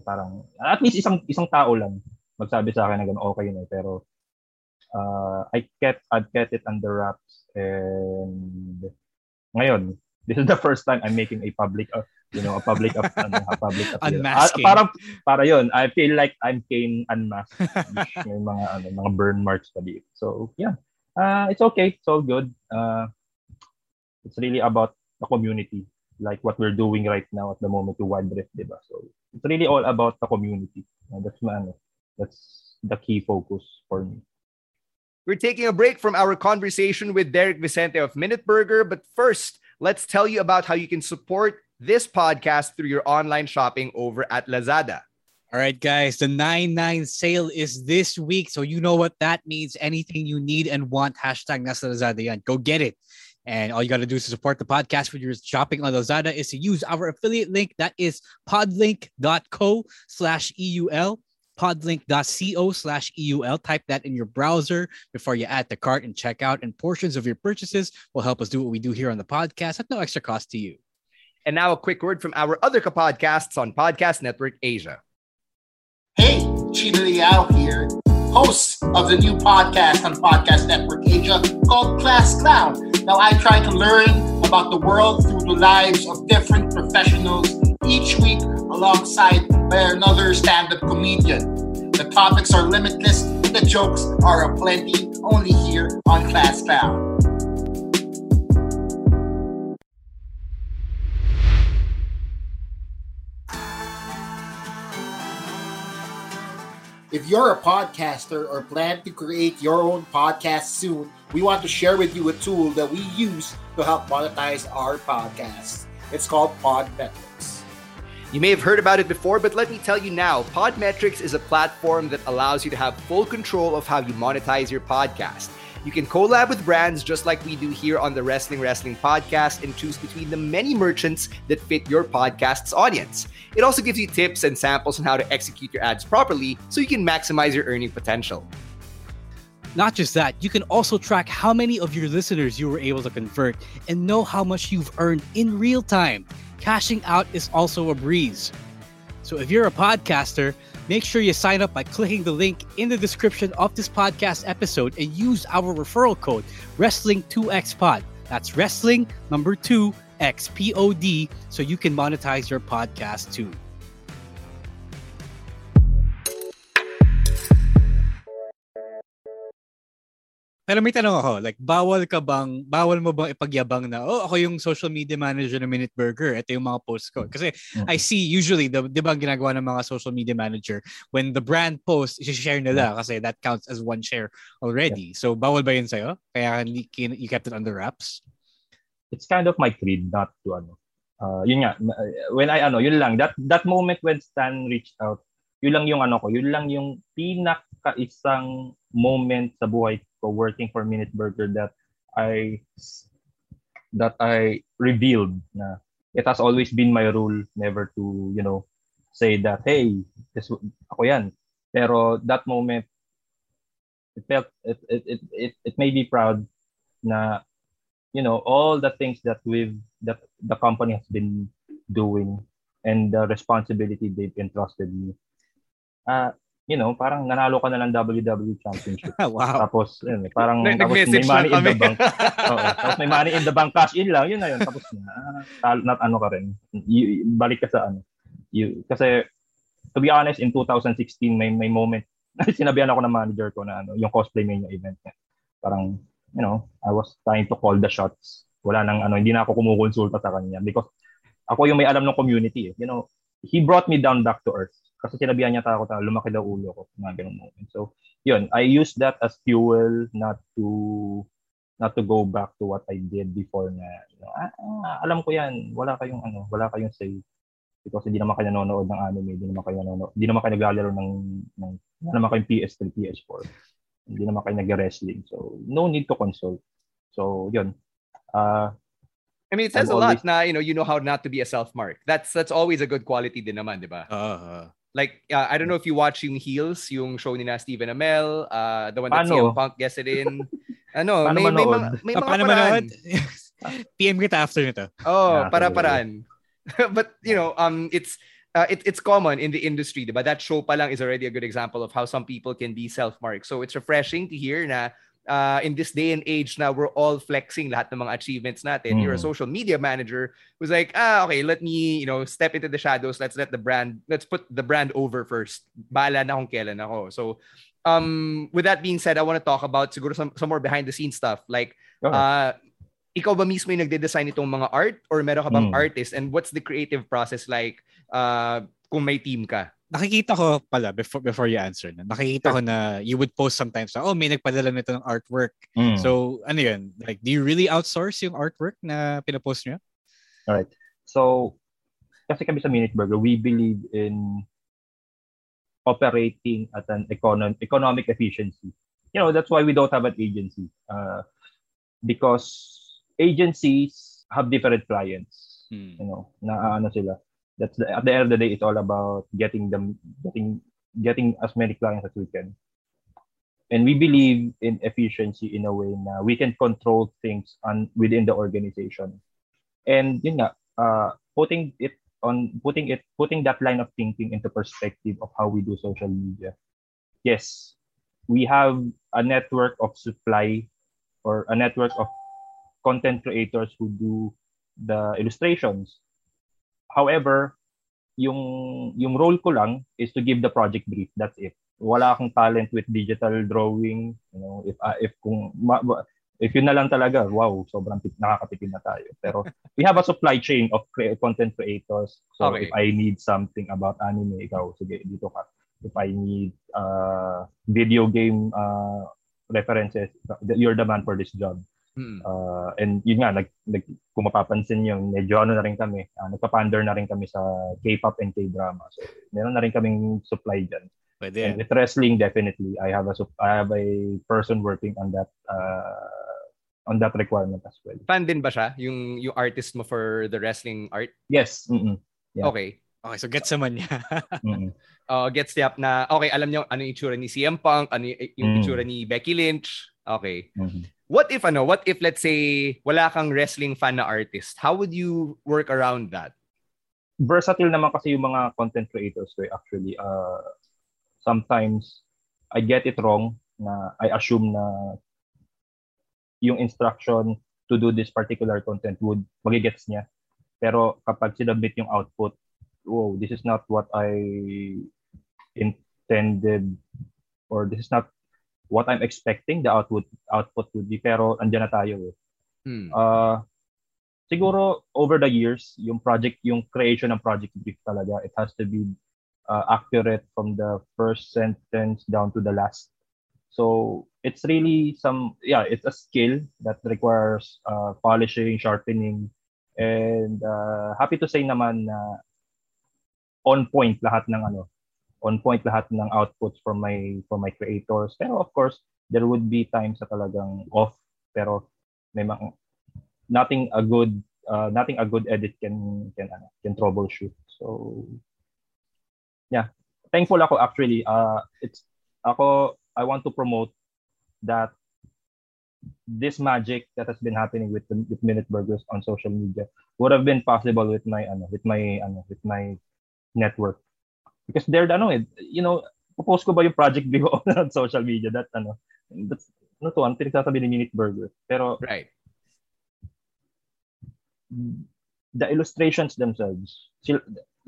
Parang at least isang isang tao lang magsabi sa akin na gano'n okay na pero uh, I kept I kept it under wraps and ngayon this is the first time I'm making a public uh, you know, a public up, ano, a public appeal. Unmasking. Uh, parang para 'yon. I feel like I'm Kane unmasked. May mga ano, mga burn marks pa dito. So, yeah. Uh, it's okay. It's all good. Uh, it's really about the community like what we're doing right now at the moment to Wild Rift, diba? So, it's really all about the community. Uh, that's my, ano, that's the key focus for me. We're taking a break from our conversation with Derek Vicente of Minute Burger, but first, let's tell you about how you can support this podcast through your online shopping over at Lazada. All right, guys, the 99 sale is this week. So you know what that means. Anything you need and want, hashtag nasa Lazada yan. Go get it. And all you got to do is to support the podcast with your shopping on Lazada is to use our affiliate link. That is podlink.co slash EUL podlink.co slash EUL. Type that in your browser before you add the cart and check out. And portions of your purchases will help us do what we do here on the podcast at no extra cost to you. And now a quick word from our other podcasts on Podcast Network Asia. Hey, Chino Liao here, host of the new podcast on Podcast Network Asia called Class Clown. Now I try to learn about the world through the lives of different professionals each week alongside by another stand-up comedian. The topics are limitless, the jokes are aplenty, only here on Class Clown. If you're a podcaster or plan to create your own podcast soon, we want to share with you a tool that we use to help monetize our podcast. It's called Podmetrics. You may have heard about it before, but let me tell you now Podmetrics is a platform that allows you to have full control of how you monetize your podcast. You can collab with brands just like we do here on the Wrestling Wrestling podcast and choose between the many merchants that fit your podcast's audience. It also gives you tips and samples on how to execute your ads properly so you can maximize your earning potential. Not just that, you can also track how many of your listeners you were able to convert and know how much you've earned in real time. Cashing out is also a breeze. So if you're a podcaster, make sure you sign up by clicking the link in the description of this podcast episode and use our referral code Wrestling2XPod. That's Wrestling number 2 XPOD so you can monetize your podcast too. Pero may tanong ako, like, bawal ka bang, bawal mo bang ipagyabang na, oh, ako yung social media manager ng Minute Burger, ito yung mga posts ko. Kasi mm-hmm. I see usually, the, di ba ang ginagawa ng mga social media manager, when the brand post, i-share nila kasi that counts as one share already. Yeah. So, bawal ba yun sa'yo? Kaya you kept it under wraps? It's kind of my creed not to, ano, uh, yun nga, when I, ano, yun lang, that, that moment when Stan reached out, yun lang yung ano ko, yun lang yung pinaka-isang moment sa buhay ko working for Minute Burger that I that I revealed na it has always been my rule never to, you know, say that, hey, this, ako yan. Pero that moment, it felt, it, it, it, it, it made me proud na, you know, all the things that we've, that the company has been doing and the responsibility they've entrusted me uh, you know, parang nanalo ka na ng WWE Championship. wow. Tapos, yun, parang tapos may money in the bank. Oo, tapos may money in the bank, cash in lang, yun na yun. Tapos na, uh, not ano ka rin. You, balik ka sa ano. You, kasi, to be honest, in 2016, may may moment, sinabihan ako ng manager ko na ano, yung cosplay mania event niya. Parang, you know, I was trying to call the shots. Wala nang ano, hindi na ako kumukonsulta sa kanya because ako yung may alam ng community eh. You know, he brought me down back to earth kasi sinabihan niya ako na lumaki daw ulo ko mga ganung moment. So, yun, I use that as fuel not to not to go back to what I did before na, you know, ah, ah, alam ko yan, wala kayong ano, wala kayong say because hindi naman kayo nanonood ng anime, hindi naman kayo nanonood, hindi naman kayo naglalaro ng, ng hindi naman kayo PS3, PS4. Hindi naman kayo nag-wrestling. So, no need to consult. So, yun. Uh, I mean, it says I'm a always... lot na, you know, you know how not to be a self-mark. That's that's always a good quality din naman, di ba? Uh, like, uh, I don't know if you watch yung Heels, yung show ni na Stephen Amell, uh, the one that CM Punk guested in. ano, may, may, mga, may mga Paano paraan. PM kita after nito. Oh, yeah, para paraan. but, you know, um, it's, uh, it, it's common in the industry, diba? That show palang is already a good example of how some people can be self-marked. So it's refreshing to hear na uh, in this day and age now we're all flexing lahat ng mga achievements natin. Mm. You're a social media manager who's like, ah, okay, let me, you know, step into the shadows. Let's let the brand, let's put the brand over first. Bala na kung kailan ako. So, um, with that being said, I want to talk about siguro some, some more behind the scenes stuff. Like, uh, ikaw ba mismo yung nagde-design itong mga art or meron ka bang mm. artist? And what's the creative process like uh, kung may team ka? Nakikita ko pala before before you answer na nakikita ko na you would post sometimes na oh may nagpadala nito ng artwork. Mm. so ano yun? Like do you really outsource yung artwork na pinapost niyo? All right so kasi kami sa Minute Burger we believe in operating at an economic economic efficiency. You know that's why we don't have an agency uh, because agencies have different clients hmm. you know na ano sila that's the, at the end of the day it's all about getting them getting getting as many clients as we can. And we believe in efficiency in a way na we can control things on within the organization. And you know uh, putting it on putting it putting that line of thinking into perspective of how we do social media. Yes we have a network of supply or a network of content creators who do the illustrations However, yung yung role ko lang is to give the project brief. That's it. Wala akong talent with digital drawing, you know, if uh, if kung ma, if yun na lang talaga, wow, sobrang tip, nakakatipid na tayo. Pero we have a supply chain of cre- content creators. So okay. if I need something about anime, ikaw, sige, dito ka. If I need uh, video game uh, references, you're the man for this job. Mm. Uh, and yun nga, nag, nag, kung mapapansin yung medyo ano na rin kami, uh, nagpa-pander na rin kami sa K-pop and K-drama. So, meron na rin kaming supply dyan. Pwede. And with wrestling, definitely, I have a I have a person working on that uh, on that requirement as well. Fan din ba siya? Yung, yung artist mo for the wrestling art? Yes. Mm-mm. Yeah. Okay. Okay, so gets naman niya. mm-hmm. uh, gets niya na, okay, alam niyo ano yung itsura ni CM Punk, ano yung mm. itsura ni Becky Lynch. Okay. Mm-hmm. What if ano, what if let's say wala kang wrestling fan na artist? How would you work around that? Versatile naman kasi yung mga content creators ko eh, actually. Uh, sometimes I get it wrong na I assume na yung instruction to do this particular content would magigets niya. Pero kapag sinubmit yung output, wow, this is not what I intended or this is not what I'm expecting the output output would be pero andyan na tayo eh. Hmm. Uh, siguro over the years, yung project, yung creation ng project brief talaga, it has to be uh, accurate from the first sentence down to the last. So it's really some, yeah, it's a skill that requires uh, polishing, sharpening, and uh, happy to say naman na on point lahat ng ano, on point lahat ng outputs from my from my creators. Pero of course, there would be times na talagang off. Pero may mga, nothing a good uh, nothing a good edit can can ano, can troubleshoot. So yeah, thankful ako actually. Uh, it's ako I want to promote that this magic that has been happening with with Minute Burgers on social media would have been possible with my ano with my ano with my network because they're ano eh, you know post ko ba yung project video on social media that ano that's ano to ang pinagsasabi ni Minute Burger. Pero right. the illustrations themselves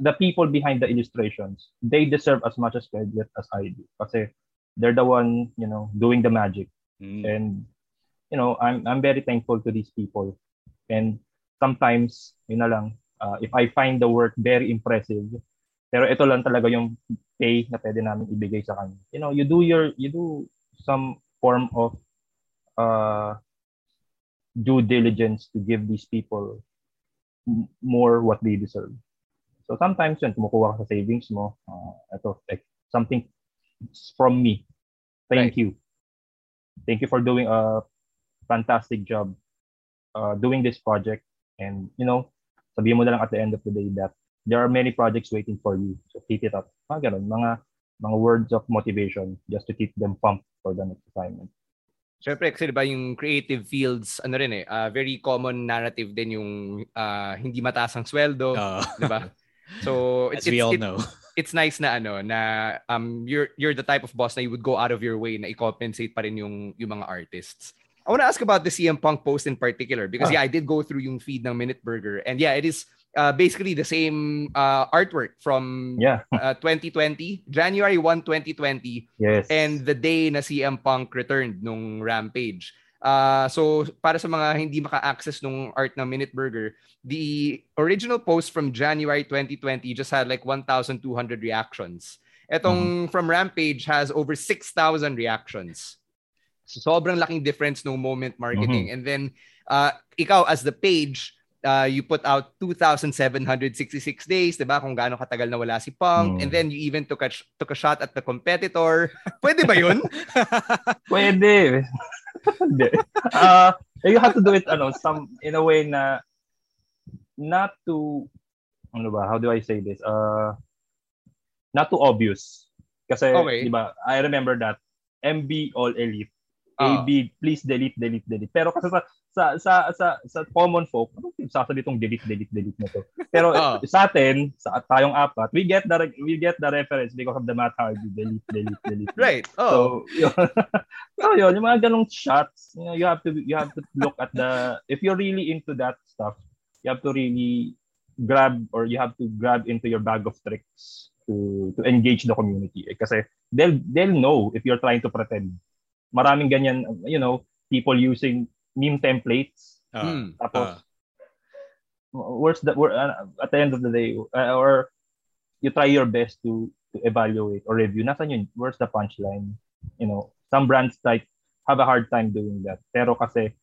the people behind the illustrations they deserve as much as credit as I do. Kasi they're the one you know doing the magic. Mm. and you know I'm I'm very thankful to these people. And sometimes yun na lang uh, if I find the work very impressive pero ito lang talaga yung pay na pwede namin ibigay sa kanya. You know you do your you do some form of uh due diligence to give these people more what they deserve. So sometimes yun kumukuha ka sa savings mo uh, ito like something from me. Thank right. you. Thank you for doing a fantastic job uh, doing this project. And you know sabihin mo na lang at the end of the day that there are many projects waiting for you so keep it up mga ganun mga mga words of motivation just to keep them pumped for the next assignment Siyempre, kasi diba yung creative fields, ano rin eh, uh, very common narrative din yung uh, hindi mataas ang sweldo, uh, diba? So, it's, As we all it, know. It's nice na ano, na um, you're, you're the type of boss na you would go out of your way na i-compensate pa rin yung, yung mga artists. I want to ask about the CM Punk post in particular because ah. yeah, I did go through yung feed ng Minute Burger and yeah, it is uh, basically the same uh, artwork from yeah. uh, 2020, January 1, 2020. Yes. And the day na CM Punk returned nung Rampage. Uh, so para sa mga hindi maka-access nung art ng Minute Burger, the original post from January 2020 just had like 1,200 reactions. Etong mm-hmm. from Rampage has over 6,000 reactions. So sobrang laking difference no moment marketing. Mm-hmm. And then uh, ikaw as the page, uh, you put out 2,766 days, 'di ba? Kung gaano katagal na wala si Punk. Mm. And then you even took a took a shot at the competitor. Pwede ba 'yun? Pwede. uh, you have to do it ano, some in a way na not too ano ba, how do I say this? Uh not too obvious. Kasi okay. 'di ba, I remember that MB All Elite uh, AB, please delete, delete, delete. Pero kasi sa sa sa sa, sa common folk, ano sasabi itong delete, delete, delete na to? Pero uh, sa atin, sa tayong apat, we get the we get the reference because of the Matt Hardy, delete, delete, delete. right. Oh. So, yun, so yun, yung mga ganong shots, you know, you have to you have to look at the if you're really into that stuff, you have to really grab or you have to grab into your bag of tricks to to engage the community. Eh, kasi they'll they'll know if you're trying to pretend maraming ganyan, you know, people using meme templates. Uh, tapos, uh, where's the, where, uh, at the end of the day, uh, or you try your best to, to evaluate or review. Nasaan yun? Where's the punchline? You know, some brands like have a hard time doing that. Pero kasi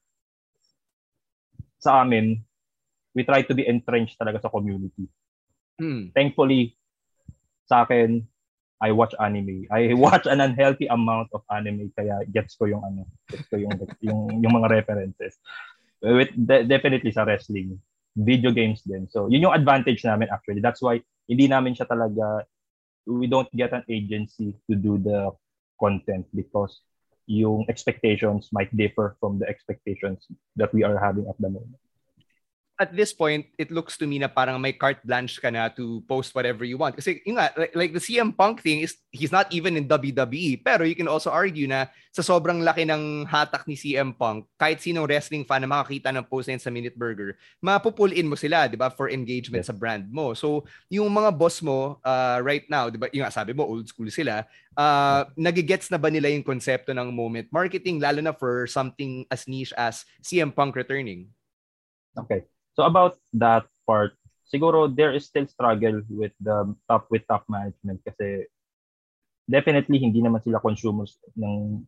sa amin, we try to be entrenched talaga sa community. Hmm. Thankfully, sa akin, I watch anime. I watch an unhealthy amount of anime kaya gets ko yung ano, gets ko yung yung yung mga references. With de- definitely sa wrestling, video games din. So, yun yung advantage namin actually. That's why hindi namin siya talaga we don't get an agency to do the content because yung expectations might differ from the expectations that we are having at the moment. At this point, it looks to me na parang may carte blanche ka na to post whatever you want. Kasi yun nga, like, like the CM Punk thing is, he's not even in WWE. Pero you can also argue na sa sobrang laki ng hatak ni CM Punk, kahit sinong wrestling fan na makakita ng post na sa Minute Burger, mapupull in mo sila, di ba, for engagement yes. sa brand mo. So, yung mga boss mo uh, right now, di ba, yung nga sabi mo, old school sila, uh, nagigets na ba nila yung konsepto ng moment marketing, lalo na for something as niche as CM Punk returning? Okay. So about that part, siguro there is still struggle with the top with top management kasi definitely hindi naman sila consumers ng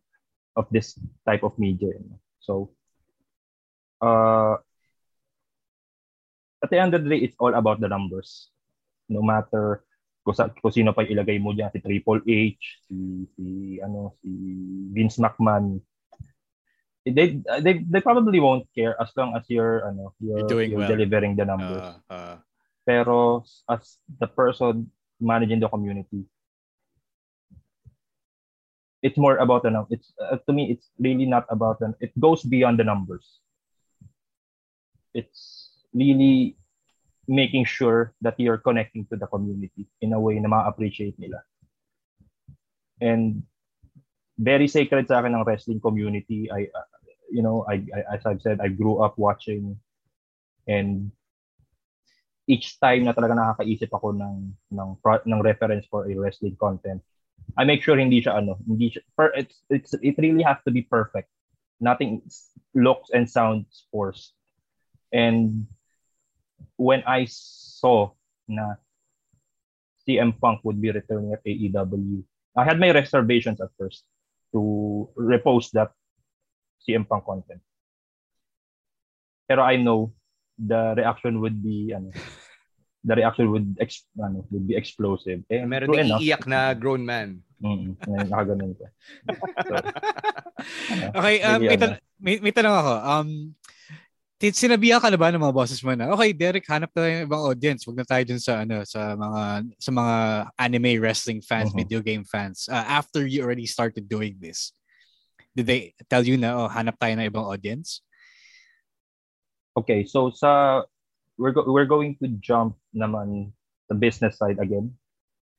of this type of media. So uh, at the end of the day, it's all about the numbers. No matter kung, sa, kung sino pa ilagay mo diyan si Triple H, si, si ano si Vince McMahon, they they they probably won't care as long as you're ano you're, you're, doing you're well. delivering the numbers. Uh, uh. Pero as the person managing the community, it's more about the numbers. It's uh, to me, it's really not about them. It goes beyond the numbers. It's really making sure that you're connecting to the community in a way na ma-appreciate nila. And very sacred sa akin ng wrestling community. I, uh, you know, I, I, as I've said, I grew up watching and each time na talaga nakakaisip ako ng ng ng reference for a wrestling content, I make sure hindi siya ano, hindi siya, per, it's, it's it really has to be perfect. Nothing looks and sounds forced. And when I saw na CM Punk would be returning at AEW, I had my reservations at first to repost that CM Punk content. Pero I know the reaction would be ano, the reaction would ex, ano, would be explosive. Eh, Meron ding iiyak na grown man. Mm, nakaganon ko. So, okay, um, may, tan- may, may tanong ako. Um, sinabihan ka na ba ng mga bosses mo na, okay, Derek, hanap tayo ng ibang audience. Huwag na tayo dun sa, ano, sa mga, sa mga anime wrestling fans, uh-huh. video game fans. Uh, after you already started doing this, did they tell you na, oh, hanap tayo ng ibang audience? Okay, so sa, we're, go, we're going to jump naman the business side again.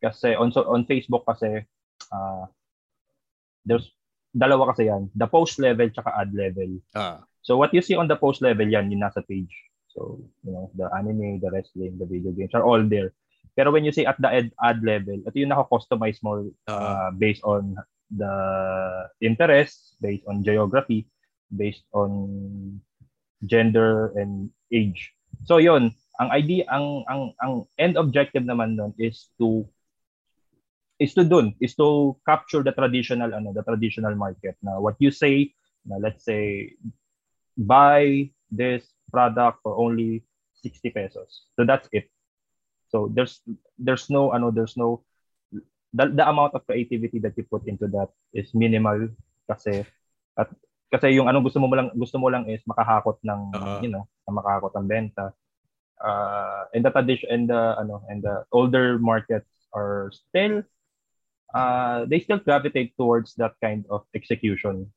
Kasi on, so, on Facebook kasi, uh, there's, dalawa kasi yan. The post level tsaka ad level. Ah. So what you see on the post level yan, yung nasa page. So, you know, the anime, the wrestling, the video games are all there. Pero when you say at the ad, ad level, ito yung naka-customize more uh, based on the interests, based on geography, based on gender and age. So yon, ang idea ang ang ang end objective naman nun is to is to dun is to capture the traditional ano the traditional market na what you say na let's say buy this product for only 60 pesos. So that's it. So there's there's no ano there's no the, the amount of creativity that you put into that is minimal kasi at kasi yung ano gusto mo lang gusto mo lang is makahakot ng uh-huh. you know makahakot ng benta uh and the tradition and the ano and the older markets are still uh they still gravitate towards that kind of execution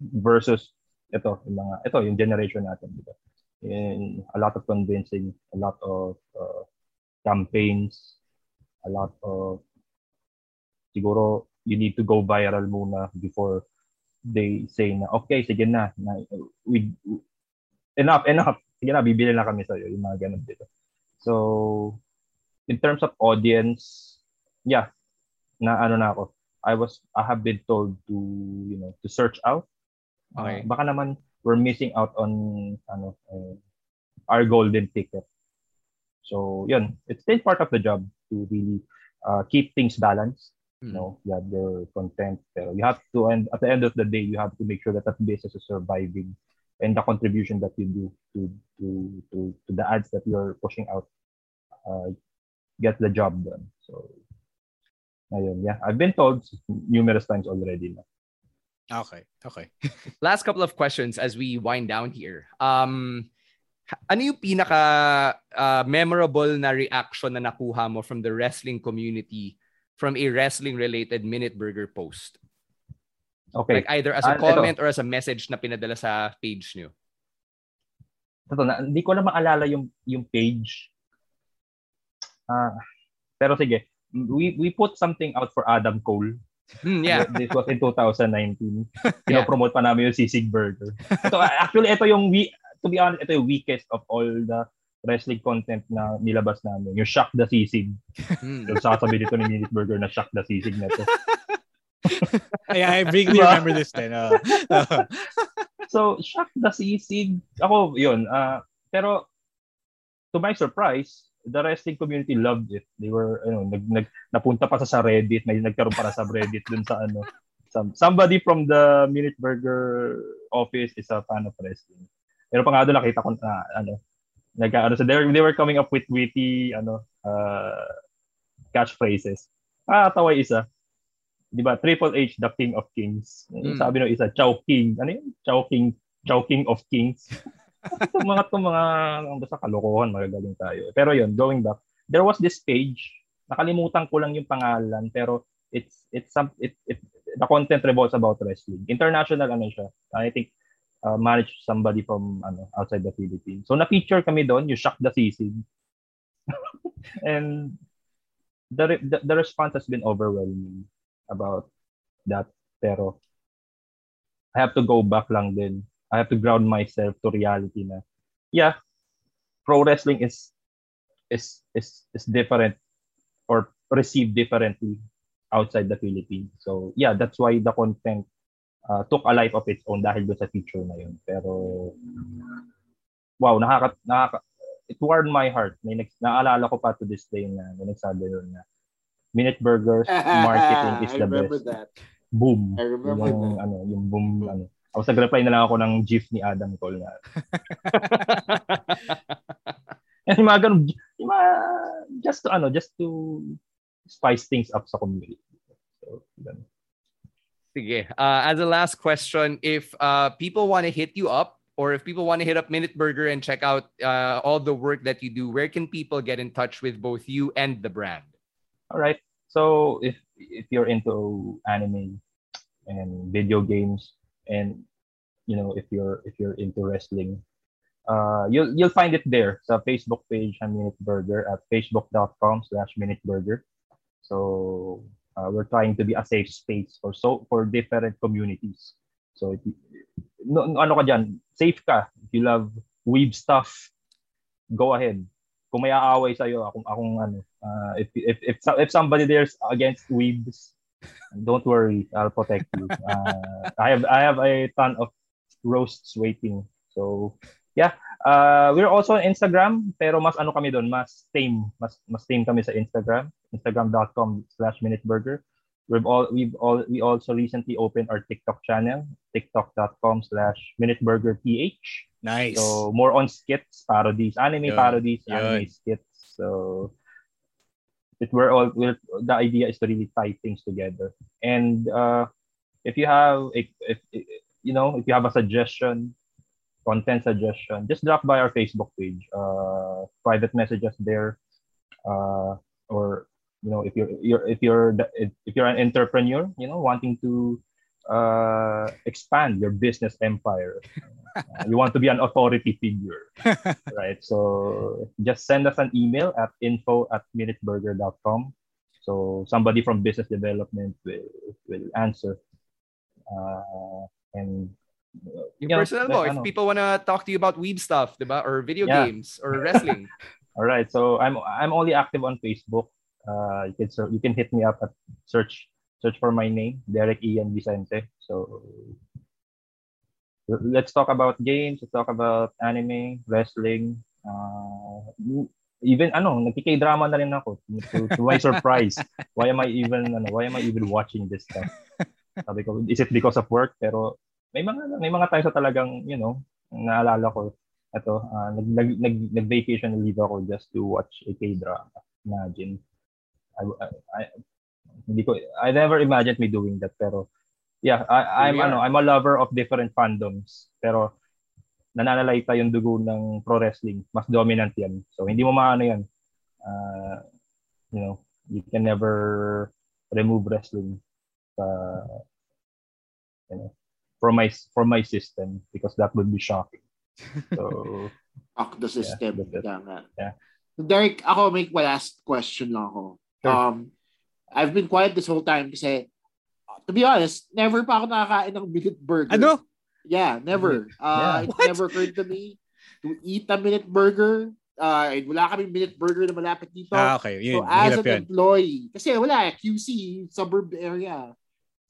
versus ito, yung mga, ito, yung generation natin, di ba? In a lot of convincing, a lot of uh, campaigns, a lot of, siguro, you need to go viral muna before they say na, okay, sige na, na we, enough, enough, sige na, bibili na kami sa'yo, yung mga ganun dito. So, in terms of audience, yeah, na ano na ako, I was, I have been told to, you know, to search out Okay. Uh, baka naman we're missing out on ano uh, our golden ticket. So, yun, it's still part of the job to really uh, keep things balanced. Mm. You know, you have your content, pero you have to, and at the end of the day, you have to make sure that that business is surviving and the contribution that you do to to to, to the ads that you're pushing out uh, get the job done. So, ayun, yeah. I've been told numerous times already na Okay. Okay. Last couple of questions as we wind down here. Um, ano yung pinaka uh, memorable na reaction na nakuha mo from the wrestling community from a wrestling related minute burger post? Okay. Like either as a uh, comment ito. or as a message na pinadala sa page niyo. ito na, hindi ko na maalala yung yung page. Ah, pero sige, we we put something out for Adam Cole. Mm, yeah. This was in 2019. Pinopromote pa namin yung Sisig Burger. So actually, ito yung we to be honest, ito yung weakest of all the wrestling content na nilabas namin. Yung Shock the Sisig. Mm. Yung sasabi dito ni Minute Burger na Shock the Sisig na to. yeah, I vaguely Diba? remember this then. Uh, uh, So, Shock the Sisig. Ako, yun. ah pero, to my surprise, the wrestling community loved it. They were, ano, nag, nag, napunta pa sa, sa Reddit. May nagkaroon para sa Reddit dun sa ano. Some, somebody from the Minute Burger office is a fan of wrestling. Pero pa nga doon nakita ko na, ano, nag, ano, so they were, they were coming up with witty, ano, uh, catchphrases. Ah, tawa isa. Di ba? Triple H, the King of Kings. Mm. Sabi ng isa, Chow King. Ano yun? Chow King. Chow King of Kings. Itong mga to mga basta kalokohan, magagaling tayo. Pero yun, going back, there was this page, nakalimutan ko lang yung pangalan, pero it's it's some it, it the content revolves about wrestling. International ano siya. I think uh, managed somebody from ano outside the Philippines. So na-feature kami doon, yung Shock the Sisig. And the, the the response has been overwhelming about that. Pero I have to go back lang din. I have to ground myself to reality na yeah, pro wrestling is is is is different or received differently outside the Philippines. So yeah, that's why the content uh, took a life of its own dahil doon sa feature na yun. Pero wow, nakaka, nakaka it warmed my heart. May nag, naalala ko pa to this day na may nagsabi doon na Minute Burgers marketing is the best. that. Boom. I remember yung, that. ano, yung boom, ano. Tapos nag-reply na lang ako ng gif ni Adam Cole na. yung mga ganun, yung mga, just to, ano, just to spice things up sa community. So, ganun. Sige. Uh, as a last question, if uh, people want to hit you up or if people want to hit up Minute Burger and check out uh, all the work that you do, where can people get in touch with both you and the brand? All right. So if if you're into anime and video games and you know if you're if you're into wrestling, uh, you'll you'll find it there sa Facebook page ng Minute Burger at facebook.com slash Minute Burger. So uh, we're trying to be a safe space for so for different communities. So if no, no- ano ka dyan, safe ka. If you love weeb stuff, go ahead. Kung may aaway sa'yo, akong, akong ano, uh, if, if, if, if somebody there's against weebs, don't worry, I'll protect you. Uh, I have I have a ton of roasts waiting. So, yeah. Uh, we're also on Instagram, pero mas ano kami doon, mas tame. Mas, mas tame kami sa Instagram, instagram.com slash minuteburger. We've all we've all we also recently opened our TikTok channel, tiktok.com slash minuteburgerph. Nice. So more on skits, parodies, anime Yun. parodies, Yun. anime skits. So it we're all we're, the idea is to really tie things together. And uh, if you have if, if you know if you have a suggestion, content suggestion, just drop by our Facebook page. Uh, private messages there, uh, or you know if you're, you're if you're if you're an entrepreneur, you know wanting to uh, expand your business empire. Uh, you want to be an authority figure, right? So just send us an email at info at minuteburger.com. So somebody from business development will will answer. Uh, and Yung you know, personal like, mo, if ano. people want to talk to you about weeb stuff, diba? Or video Yeah. games or wrestling. All right. So I'm I'm only active on Facebook. Uh, you can ser- you can hit me up at search search for my name, Derek Ian Vicente. So let's talk about games. Let's talk about anime, wrestling. Uh, even ano, nagkikay-drama na rin ako. To, to my surprise, why am I even ano, why am I even watching this stuff? Sabi ko, is it because of work? Pero may mga may mga times na talagang, you know, naalala ko ito, ah, nag, nag, nag, nag-vacation leave ako just to watch a K-drama. Imagine. I, I, I, hindi ko, I never imagined me doing that. Pero, yeah, I, I'm, we ano. I'm a lover of different fandoms. Pero, nananalayta yung dugo ng pro wrestling. Mas dominant yan. So, hindi mo maano yan. Uh, you know, you can never remove wrestling sa, you know, from my from my system because that would be shocking. So Hack the system. Yeah, Yeah, nga. Yeah. Derek, ako may last question lang ako. Sure. Um, I've been quiet this whole time kasi, to be honest, never pa ako nakakain ng minute burger. Ano? Yeah, never. Uh, It What? never occurred to me to eat a minute burger. Uh, wala kaming minute burger na malapit dito. Ah, okay. Yun, so, as an yun. employee, kasi wala, QC, suburb area.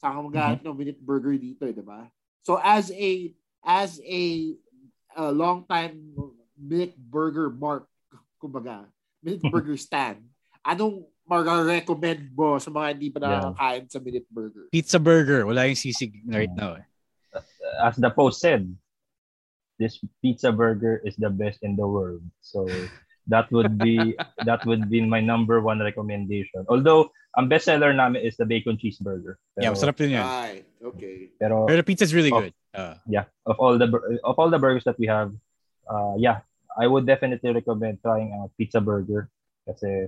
Saan ka maghanap Mm-hmm. ng minute burger dito, eh, di ba? So, as a, as a, a long time minute burger mark, kumbaga, minute burger stand, anong mag-recommend mo sa mga hindi pa Yeah. nakakain sa minute burger? Pizza burger. Wala yung sisig right now. Eh. As the post said, this pizza burger is the best in the world. So that would be that would be my number one recommendation. Although ang bestseller namin is the bacon cheeseburger. yeah, masarap din yan. Right, okay. Pero Pero the pizza's really Oh. good. Uh, yeah, of all the of all the burgers that we have, uh, yeah, I would definitely recommend trying a pizza burger kasi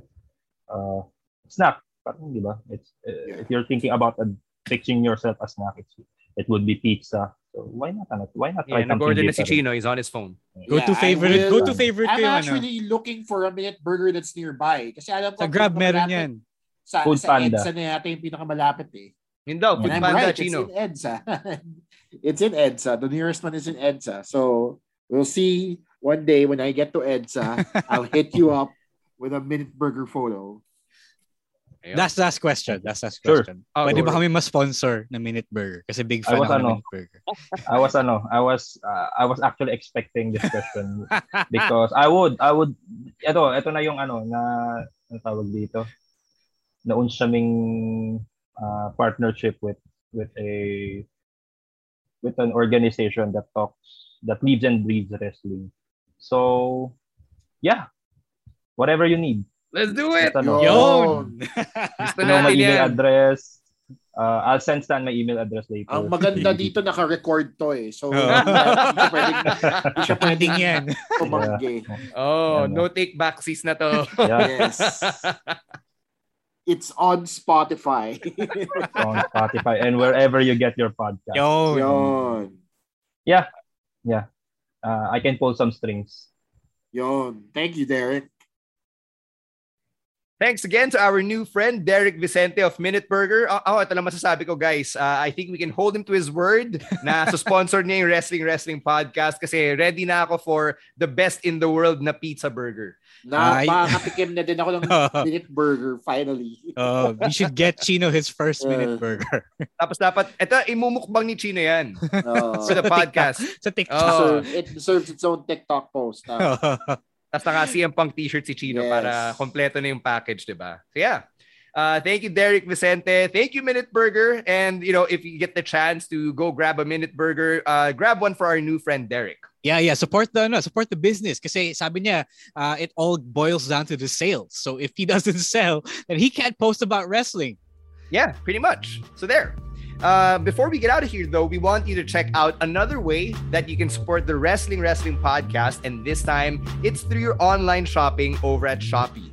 uh, snack, parang di ba? It's uh, if you're thinking about uh, fixing yourself a snack, it's, it would be pizza. So why not? ano, Why not try Yeah, something na si? Chino. He's on his phone. go to Yeah, favorite. will- Go to favorite I'm yung ano. actually looking for a minute burger that's nearby. Kasi alam ko, Sa Grab meron yan. Sa, Food sa Panda. EDSA na yata yung pinakamalapit eh. Yun daw, Food Panda, right, Chino. it's in EDSA. it's in EDSA. The nearest one is in EDSA. So we'll see one day when I get to EDSA, I'll hit you up with a minute burger photo. Ayun. That's last question. That's last Sure. question. Oh, Pwede ba sure. kami ma-sponsor ng Minute Burger? Kasi big I fan was ako ng ano. Minute Burger. I was ano, I was uh, I was actually expecting this question because I would I would ito ito na yung ano na ano tawag dito. Naun kaming uh, partnership with with a with an organization that talks that lives and breathes wrestling. So yeah, whatever you need. Let's do it! No, Yun! Gusto natin email yan. address. Uh, I'll send Stan my email address later. Ang maganda dito, naka-record to eh. So, Oo. hindi siya pwedeng, hindi siya pwedeng yan. tumanggi. Oh, Yan, no take backsies na to. Yeah. Yes. It's on Spotify. on Spotify and wherever you get your podcast. Yun. Yon. Yeah. Yeah. Uh, I can pull some strings. Yon. Thank you, Derek. Thanks again to our new friend, Derek Vicente of Minute Burger. Oh, oh ito lang masasabi ko, guys. Uh, I think we can hold him to his word na sponsor niya yung Wrestling Wrestling Podcast kasi ready na ako for the best in the world na pizza burger. Na Ay. makakatikim na din ako ng minute burger finally. Uh, we should get Chino his first Minute Uh, Burger. Tapos dapat, ito, imumukbang ni Chino yan Uh, for the podcast. Sa TikTok. Oh. deserve- it deserves its own TikTok post. ah. Tapos naka-CM Punk t-shirt si Chino Yes. para kompleto na yung package, di ba? So yeah. Uh, thank you, Derek Vicente. Thank you, Minute Burger. And, you know, if you get the chance to go grab a Minute Burger, uh, grab one for our new friend, Derek. Yeah, yeah. Support the no, support the business. Kasi sabi niya, uh, it all boils down to the sales. So if he doesn't sell, then he can't post about wrestling. Yeah, pretty much. So there. Uh, before we get out of here, though, we want you to check out another way that you can support the Wrestling Wrestling podcast. And this time, it's through your online shopping over at Shopee.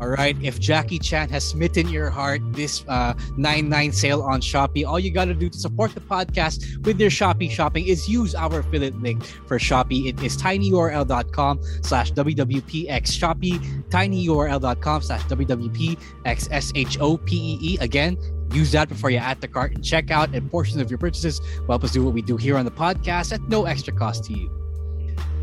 All right. If Jackie Chan has smitten your heart this uh, 9-9 sale on Shopee, all you got to do to support the podcast with your Shopee shopping is use our affiliate link for Shopee. It is tinyurl.com slash WWPX Shopee, tinyurl.com slash WWPXSHOPEE. Again, use that before you add the cart and check out and portions of your purchases will help us do what we do here on the podcast at no extra cost to you.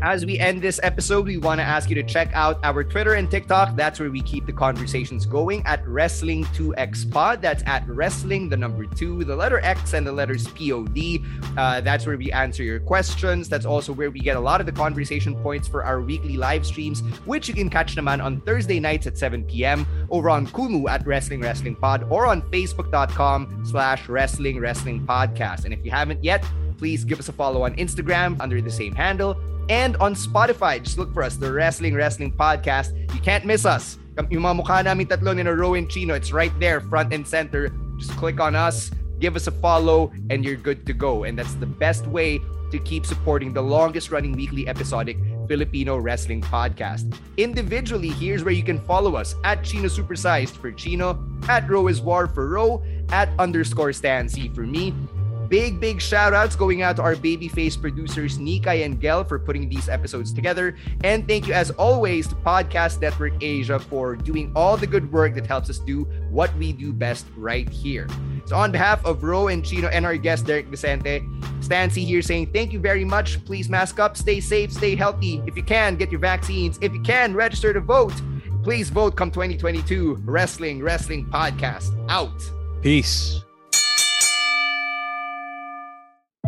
As we end this episode, we want to ask you to check out our Twitter and TikTok. That's where we keep the conversations going at Wrestling2X Pod. That's at Wrestling, the number two, the letter X, and the letters POD. Uh, that's where we answer your questions. That's also where we get a lot of the conversation points for our weekly live streams, which you can catch naman on Thursday nights at 7 p.m. over on Kumu at Wrestling Wrestling Pod or on Facebook.com slash Wrestling Wrestling Podcast. And if you haven't yet, please give us a follow on Instagram under the same handle and on Spotify. Just look for us, the Wrestling Wrestling Podcast. You can't miss us. Yung mga mukha namin tatlo ni Rowan Chino, it's right there, front and center. Just click on us, give us a follow, and you're good to go. And that's the best way to keep supporting the longest running weekly episodic Filipino wrestling podcast. Individually, here's where you can follow us at Chino Supersized for Chino, at Row is War for Row, at underscore Stan C for me. Big, big shout outs going out to our babyface producers, Nikai and Gel, for putting these episodes together. And thank you, as always, to Podcast Network Asia for doing all the good work that helps us do what we do best right here. So, on behalf of Ro and Chino and our guest, Derek Vicente, Stancy here saying thank you very much. Please mask up, stay safe, stay healthy. If you can, get your vaccines. If you can, register to vote. Please vote come 2022. Wrestling, Wrestling Podcast. Out. Peace.